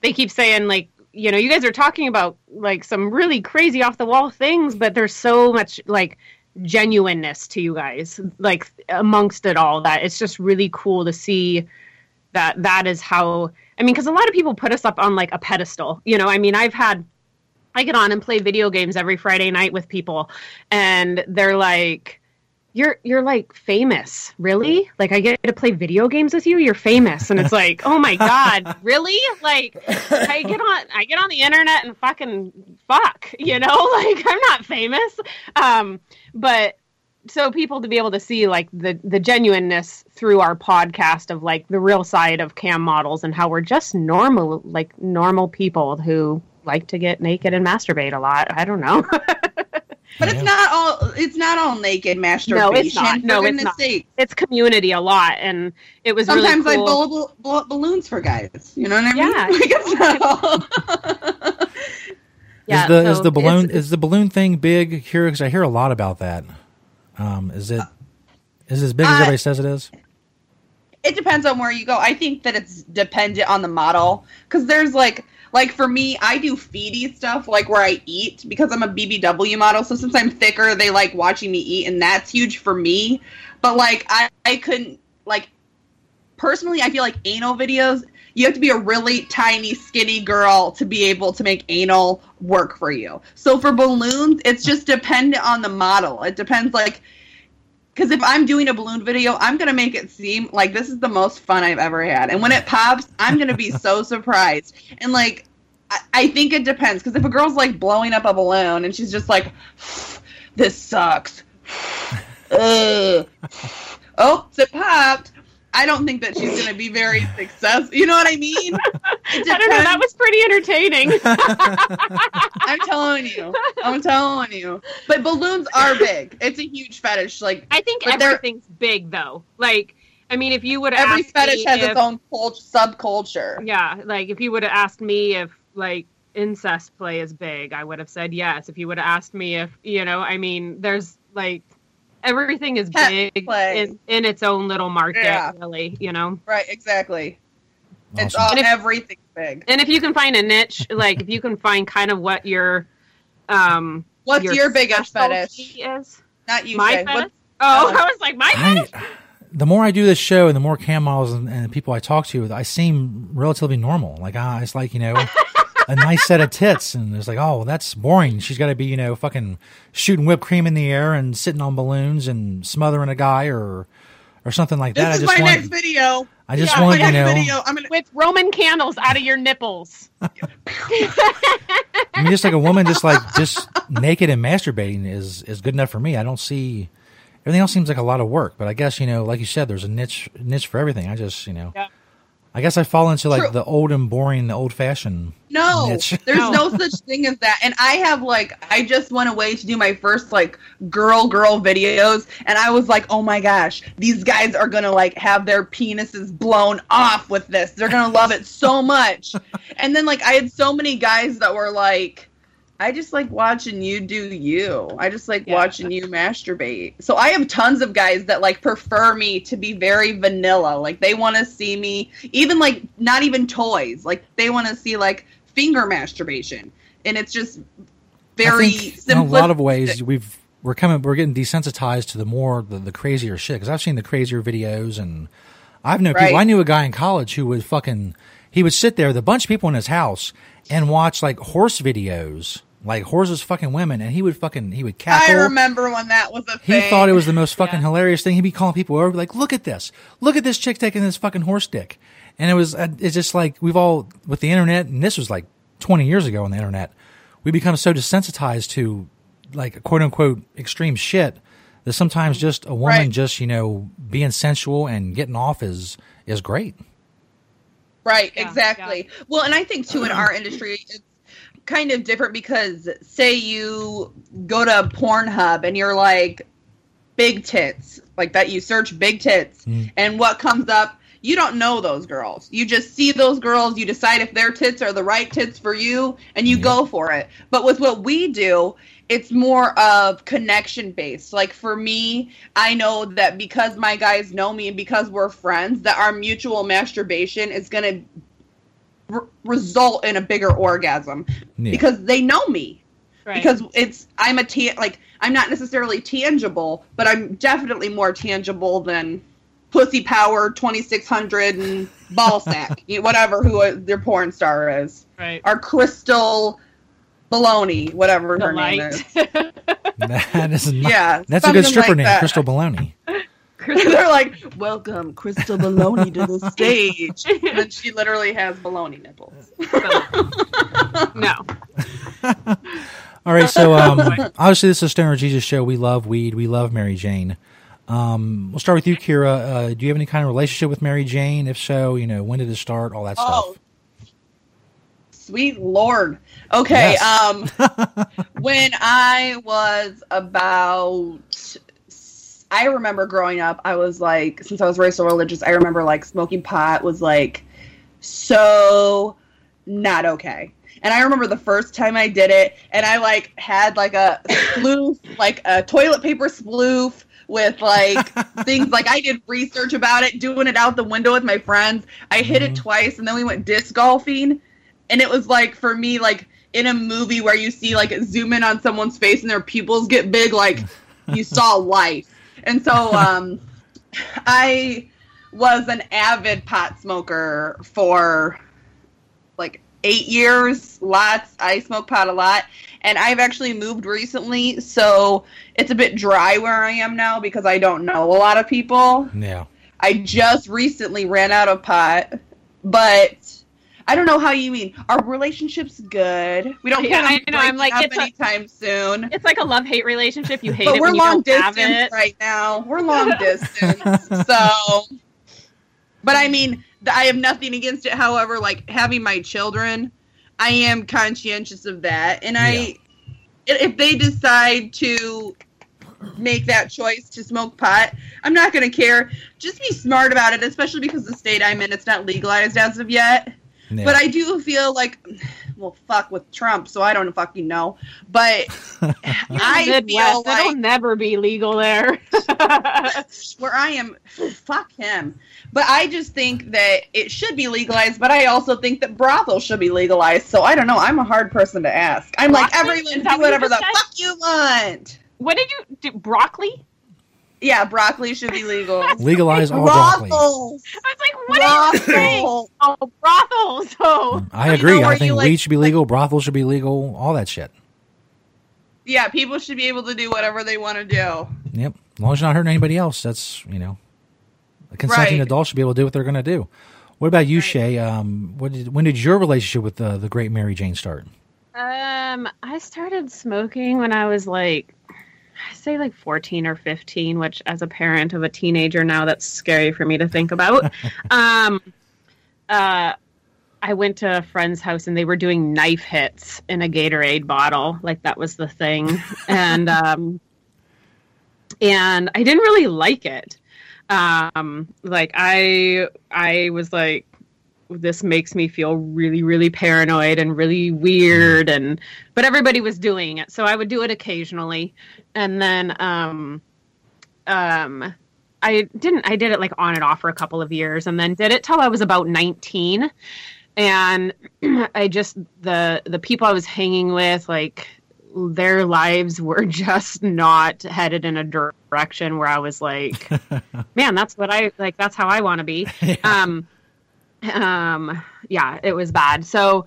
they keep saying like, you know, you guys are talking about like some really crazy off the wall things, but there's so much like genuineness to you guys, like amongst it all. That it's just really cool to see that that is how. I mean, because a lot of people put us up on like a pedestal. You know, I mean, I've had. I get on and play video games every Friday night with people, and they're like, you're you're like famous. Really? Like i get to play video games with you? You're famous. And it's like oh my god really? Like i get on i get on the internet and fucking fuck you know? Like i'm not famous. Um but so people to be able to see like the the genuineness through our podcast of like the real side of cam models and how we're just normal like normal people who like to get naked and masturbate a lot i don't know But it's not all. It's not all naked masturbation. No, it's not. No, it's not. sake. It's community a lot, and it was Sometimes really I blow, blow, blow up balloons for guys. You know what I mean? Yeah. Like, it's not all- Yeah, is the is the balloon it's- is the balloon thing big here? Because I hear a lot about that. Um, is it is it as big as Uh, everybody says it is? it depends on where you go. I think that it's dependent on the model because there's like like for me, I do feedy stuff like where I eat because I'm a BBW model. So since I'm thicker, they like watching me eat, and that's huge for me. But like I, I couldn't like personally, I feel like anal videos. You have to be a really tiny, skinny girl to be able to make anal work for you. So for balloons, it's just dependent on the model. It depends like because if I'm doing a balloon video, I'm gonna make it seem like this is the most fun I've ever had, and when it pops, I'm gonna be so surprised. And like, I, I think it depends because if a girl's like blowing up a balloon and she's just like, "This sucks," Ugh. oh, it popped. I don't think that she's gonna be very successful. You know what I mean? I don't know. That was pretty entertaining. I'm telling you. I'm telling you. But balloons are big. It's a huge fetish. Like I think but they're- everything's big though. Like, I mean, if you would every asked fetish me has if, its own cult- subculture. Yeah, like if you would have asked me if like incest play is big, I would have said yes. If you would have asked me if you know, I mean, there's like everything is Pet big in, in its own little market, Yeah. really. You know. Right, exactly. It's all And if- everything's big. And if you can find a niche, like if you can find kind of what your um What's your biggest fetish? is Not you, my fetish. What- Oh. I was like my I, fetish. the more I do this show and the more cam models and, and people I talk to, I seem relatively normal. Like, ah, it's like, you know, a nice set of tits. And it's like, oh, that's boring. She's got to be, you know, fucking shooting whipped cream in the air and sitting on balloons and smothering a guy or, or something like that. This is I just my want, next video. I just Yeah, want, my you next know, video. I'm gonna with Roman candles out of your nipples. I mean, just like a woman, just like just naked and masturbating is is good enough for me. I don't see everything else seems like a lot of work, but I guess you know, like you said, there's a niche niche for everything. I just you know, Yeah. I guess I fall into like True. the old and boring, the old fashioned. No, niche. there's no such thing as that. And I have like, I just went away to do my first like girl girl videos, and I was like, oh my gosh, these guys are gonna like have their penises blown off with this. They're gonna love it so much. and then like I had so many guys that were like. I just like watching you do you. I just like watching you masturbate. So I have tons of guys that like prefer me to be very vanilla. Like they want to see me even like not even toys. Like they want to see like finger masturbation. And it's just very in a lot of ways we've we're coming we're getting desensitized to the more the, the crazier shit because I've seen the crazier videos and I've known Right. people. I knew a guy in college who would fucking he would sit there with a bunch of people in his house and watch like horse videos, like horses fucking women, and he would fucking he would cackle. I remember when that was a thing. He thought it was the most fucking hilarious thing. He'd be calling people over, like, "Look at this! Look at this chick taking this fucking horse dick." And it was, uh, it's just like we've all with the internet, and this was like 20 years ago on the internet. We become so desensitized to like quote unquote extreme shit. That sometimes just a woman Right. just you know being sensual and getting off is is great. Right, exactly. Well, and I think too in our industry it's kind of different because say you go to Pornhub and you're like big tits, like that you search big tits hmm. and what comes up you don't know those girls. You just see those girls, you decide if their tits are the right tits for you and you go for it. But with what we do, it's more of connection based. Like for me, I know that because my guys know me and because we're friends, that our mutual masturbation is going to r- result in a bigger orgasm Yeah. because they know me. Right. Because it's I'm a ta- like I'm not necessarily tangible, but I'm definitely more tangible than Pussy Power 2600 and Ball Sack, whatever who uh, their porn star is. Right. Or Crystal Baloney, whatever her name is. That is not, Yeah, that's a good stripper like name, that. Crystal Baloney. They're like, "Welcome, Crystal Baloney, to the stage." and then she literally has baloney nipples. no. All right, so um, obviously this is a Stoner Jesus show. We love weed. We love Mary Jane. Um, we'll start with you, Kyra. Uh, do you have any kind of relationship with Mary Jane? If so, you know when did it start? All that stuff. Oh, sweet lord. Okay. Yes. Um, when I was about, I remember growing up. I was like, since I was raised so religious, I remember like smoking pot was like so not okay. And I remember the first time I did it, and I like had like a sploof, like a toilet paper sploof with like things like I did research about it, doing it out the window with my friends. I hit it mm-hmm. twice, and then we went disc golfing, and it was like for me like in a movie where you see like zoom in on someone's face and their pupils get big, like you saw life. And so um, I was an avid pot smoker for like eight years. Lots. I smoke pot a lot. And I've actually moved recently, so it's a bit dry where I am now because I don't know a lot of people. Yeah. I just recently ran out of pot, but I don't know how you mean. Our relationship's good. We don't Yeah, plan on I know, I'm like, up it's a- soon. It's like a love hate relationship. You hate but it we're when you long don't have distance it. right now. We're long distance, so. But I mean, I have nothing against it. However, like having my children, I am conscientious of that, and I, i- if they decide to make that choice to smoke pot, I'm not going to care. Just be smart about it, especially because the state I'm in, it's not legalized as of yet. Yeah. But I do feel like, well, fuck with Trump, so I don't fucking know. But I feel Midwest, like it'll never be legal there. where I am, fuck him. But I just think that it should be legalized. But I also think that brothels should be legalized. So I don't know. I'm a hard person to ask. I'm like everyone do that what whatever the said? fuck you want. What did you do? Broccoli? Yeah, broccoli should be legal. Legalize all broccoli. Brothels. I was like, what are you saying? Brothels. Oh, brothels. Oh, I agree. know, I think you, like- weed should be legal, brothels should be legal, all that shit. Yeah, people should be able to do whatever they want to do. Yep. As long as you're not hurting anybody else, that's you know, a consenting Right. adult should be able to do what they're going to do. What about you, Shaye? Um, what did, when did your relationship with uh, the great Mary Jane start? Um, I started smoking when I was like, I say like 14 or 15, which as a parent of a teenager now, that's scary for me to think about. um, uh, I went to a friend's house and they were doing knife hits in a Gatorade bottle. Like that was the thing. and, um, and I didn't really like it. Um, like I, I was like, this makes me feel really really paranoid and really weird and but everybody was doing. It so i would do it occasionally. And then um um i didn't i did it like on and off for a couple of years and then did it till i was about 19 and i just the the people i was hanging with like their lives were just not headed in a direction where i was like man that's what i like that's how i want to be um um yeah it was bad so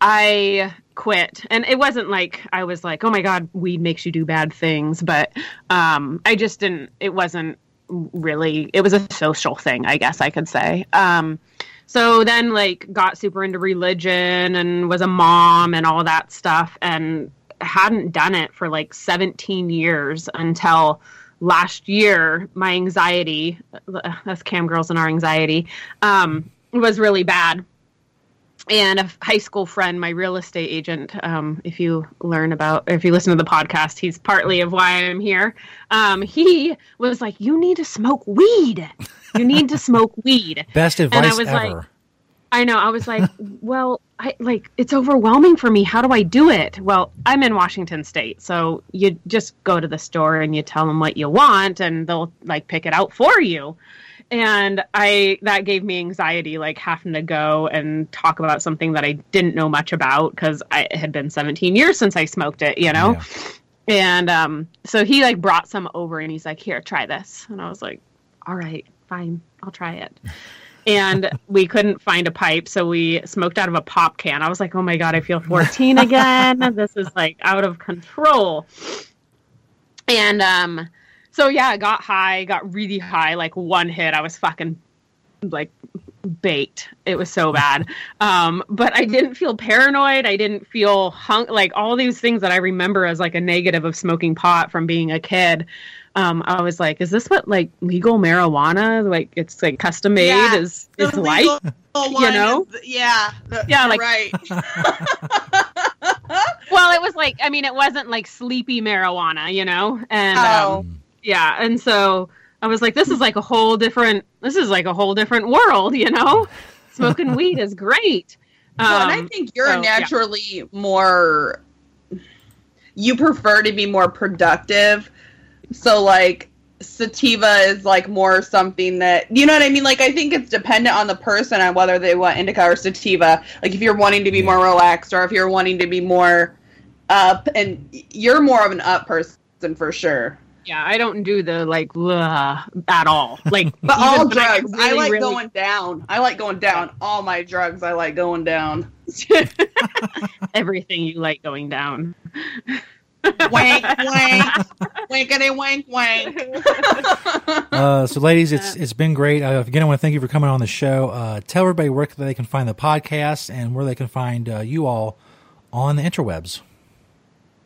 i quit and it wasn't like i was like oh my god weed makes you do bad things but um i just didn't it wasn't really it was a social thing i guess i could say um so then like got super into religion and was a mom and all that stuff and hadn't done it for like 17 years until last year. My anxiety, us cam girls and our anxiety, um, was really bad. And a high school friend, my real estate agent, um, if you learn about, if you listen to the podcast, he's partly of why I'm here. Um, he was like, You need to smoke weed. You need to smoke weed. Best And I advice was ever. like, I know. I was like, well, I like it's overwhelming for me. How do I do it? Well, I'm in Washington State, so you just go to the store and you tell them what you want, and they'll like pick it out for you. And I that gave me anxiety, like having to go and talk about something that I didn't know much about because I it had been 17 years since I smoked it, you know. And um, so he like brought some over, and he's like, "Here, try this," and I was like, "All right, fine, I'll try it." and we couldn't find a pipe, so we smoked out of a pop can. I was like, "Oh my god, I feel 14 again. this is like out of control." And um, so yeah, I got high, got really high. Like one hit, I was fucking like baked. It was so bad. Um, but I didn't feel paranoid. I didn't feel hung like all these things that I remember as like a negative of smoking pot from being a kid. Um, I was like, is this what like legal marijuana? Like it's like custom made Yeah, is is like you know? is- yeah, the- Yeah, like- right. well, it was like I mean, it wasn't like sleepy marijuana, you know, and Oh. um, yeah, and so I was like, this is like a whole different. This is like a whole different world, you know. Smoking weed is great. well, and I Um, think you're so, yeah. naturally more. You prefer to be more productive, so like sativa is like more something that you know what I mean. Like I think it's dependent on the person on whether they want indica or sativa. Like if you're wanting to be more relaxed, or if you're wanting to be more up, and you're more of an up person for sure. Yeah, I don't do the like ugh, at all. Like, But all when I drugs, I, like really- going down. I like going down. All my drugs, I like going down. everything you like going down. wank, wank, winkety wank, wank. Uh, so, ladies, it's it's been great. Uh, again, I want to thank you for coming on the show. Uh, tell everybody where they can find the podcast and where they can find uh, you all on the interwebs.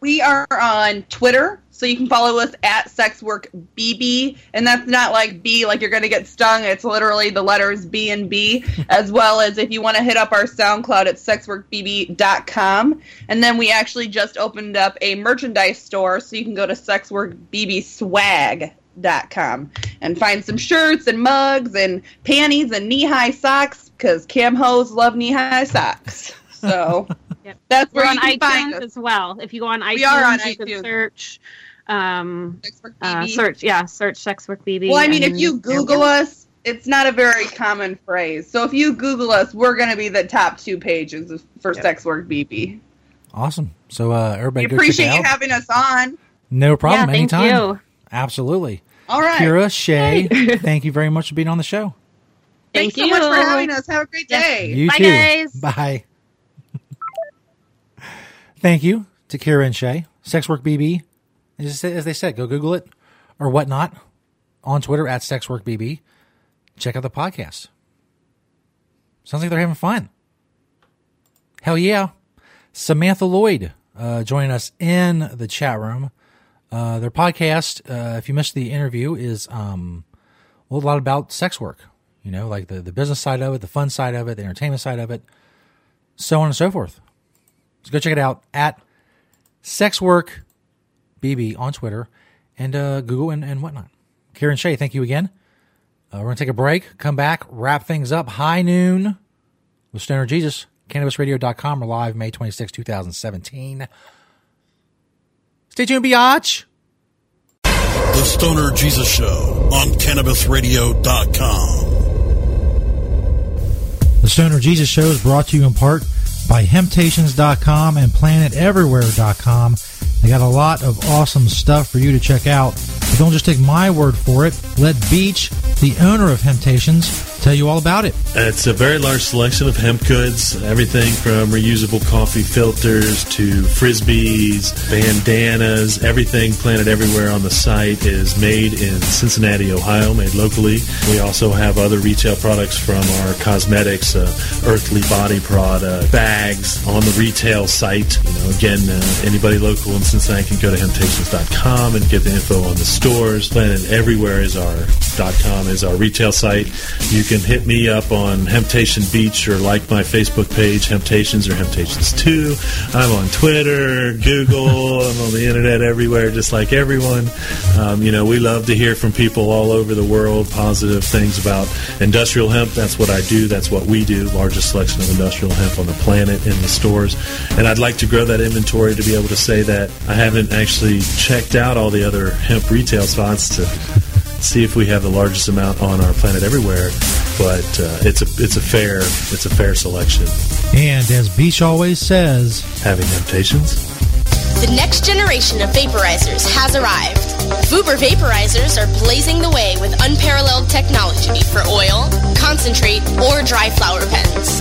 We are on Twitter, so you can follow us at SexWorkBB, and that's not like B like you're going to get stung. It's literally the letters B and B, as well as if you want to hit up our SoundCloud at SexWorkBB.com. And then we actually just opened up a merchandise store, so you can go to SexWorkBBSwag.com and find some shirts and mugs and panties and knee-high socks because cam hoes love knee-high socks. So that's We're where on you can find iTunes us. as well. If you go on iTunes, We are on you can iTunes. search. Um, uh, search, yeah, search sex work BB. Well, I mean, if you Google go. us, it's not a very common phrase. So if you Google us, we're going to be the top two pages for Sex Work BB. Awesome. So, uh, everybody go check appreciate it you out. having us on. no problem. Yeah, thank Anytime. you. Absolutely. All right. Kyra, Shaye, thank you very much for being on the show. Thank Thanks you. so much for having us. Have a great day. You Bye, too. guys. Bye. Thank you to Kyra and Shaye. Sex Work BB. As they- said, go Google it or whatnot on Twitter at Sex Work BB. Check out the podcast. Sounds like they're having fun. Hell yeah. Samantha Lloyd uh, joining us in the chat room. Uh, their podcast, uh, if you missed the interview, is um, a lot about sex work. You know, like the, the business side of it, the fun side of it, the entertainment side of it, so on and so forth. So go check it out at Sexwork BB on Twitter and uh, Google and, and whatnot. Karen Shaye, thank you again. Uh, we're going to take a break, come back, wrap things up. High noon with Stoner Jesus. CannabisRadio.com. We're live May 26, 2017. Stay tuned, biatch. The Stoner Jesus Show on CannabisRadio.com. The Stoner Jesus Show is brought to you in part by Hemptations.com and PlanetEverywhere.com. They got a lot of awesome stuff for you to check out. But don't just take my word for it. Let Beach, the owner of Hemptations, tell you all about it. It's a very large selection of hemp goods, everything from reusable coffee filters to frisbees, bandanas, everything Planet Everywhere on the site is made in Cincinnati, Ohio, made locally. We also have other retail products from our cosmetics, uh, earthly body product, bags on the retail site. You know, again, uh, anybody local in Cincinnati can go to hemptations.com and get the info on the stores. Planet Everywhere is our .com is our retail site. You can hit me up on Hemptation Beach or like my Facebook page, Hemptations or Hemptations 2. I'm on Twitter, Google, I'm on the internet everywhere, just like everyone. Um, you know, we love to hear from people all over the world, positive things about industrial hemp. That's what I do. That's what we do. Largest selection of industrial hemp on the planet in the stores. And I'd like to grow that inventory to be able to say that I haven't actually checked out all the other hemp retail spots to see if we have the largest amount on our planet everywhere. But uh, it's a it's a fair it's a fair selection. And as Beach always says, having temptations. The next generation of vaporizers has arrived. Vuber vaporizers are blazing the way with unparalleled technology for oil, concentrate, or dry flower pens.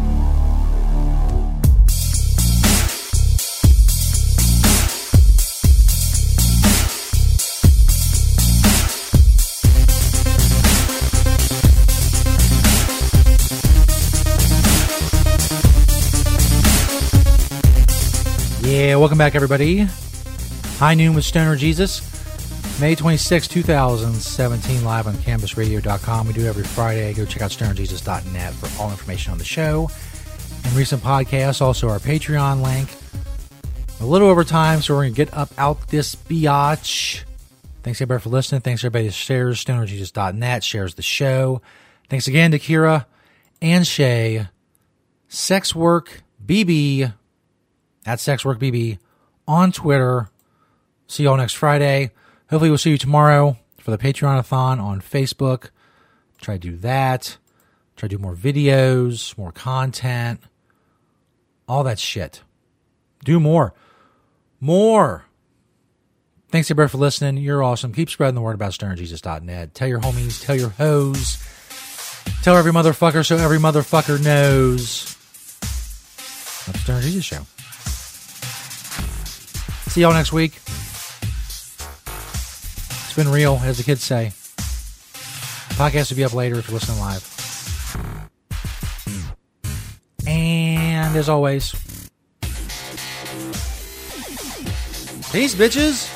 Welcome back, everybody. High Noon with Stoner Jesus. May 26, 2017, live on CannabisRadio.com. We do every Friday. Go check out stonerjesus.net for all information on the show and recent podcasts. Also, our Patreon link. A little over time, so we're going to get up out this biatch. Thanks, everybody, for listening. Thanks, everybody that shares stonerjesus.net, shares the show. Thanks again to Kyra and Shaye. Sex Work BB at SexWorkBB on Twitter. See you all next Friday. Hopefully, we'll see you tomorrow for the Patreon-a-thon on Facebook. Try to do that. Try to do more videos, more content, all that shit. Do more. More. Thanks, everybody, for listening. You're awesome. Keep spreading the word about StonerJesus.net. Tell your homies, tell your hoes, tell every motherfucker so every motherfucker knows. That's Stoner Jesus Show. See y'all next week. It's been real, as the kids say. Podcast will be up later if you're listening live. And as always, peace, bitches.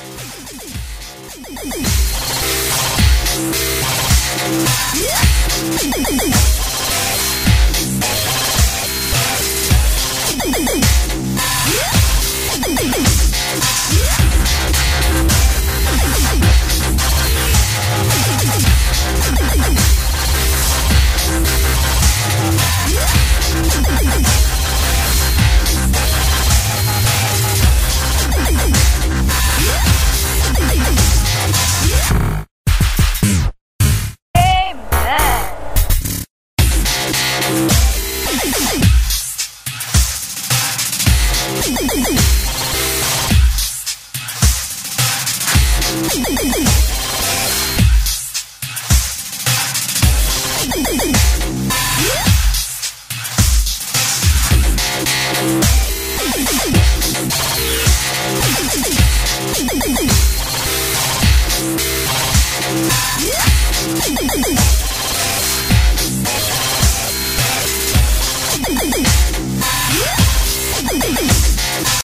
Yeah.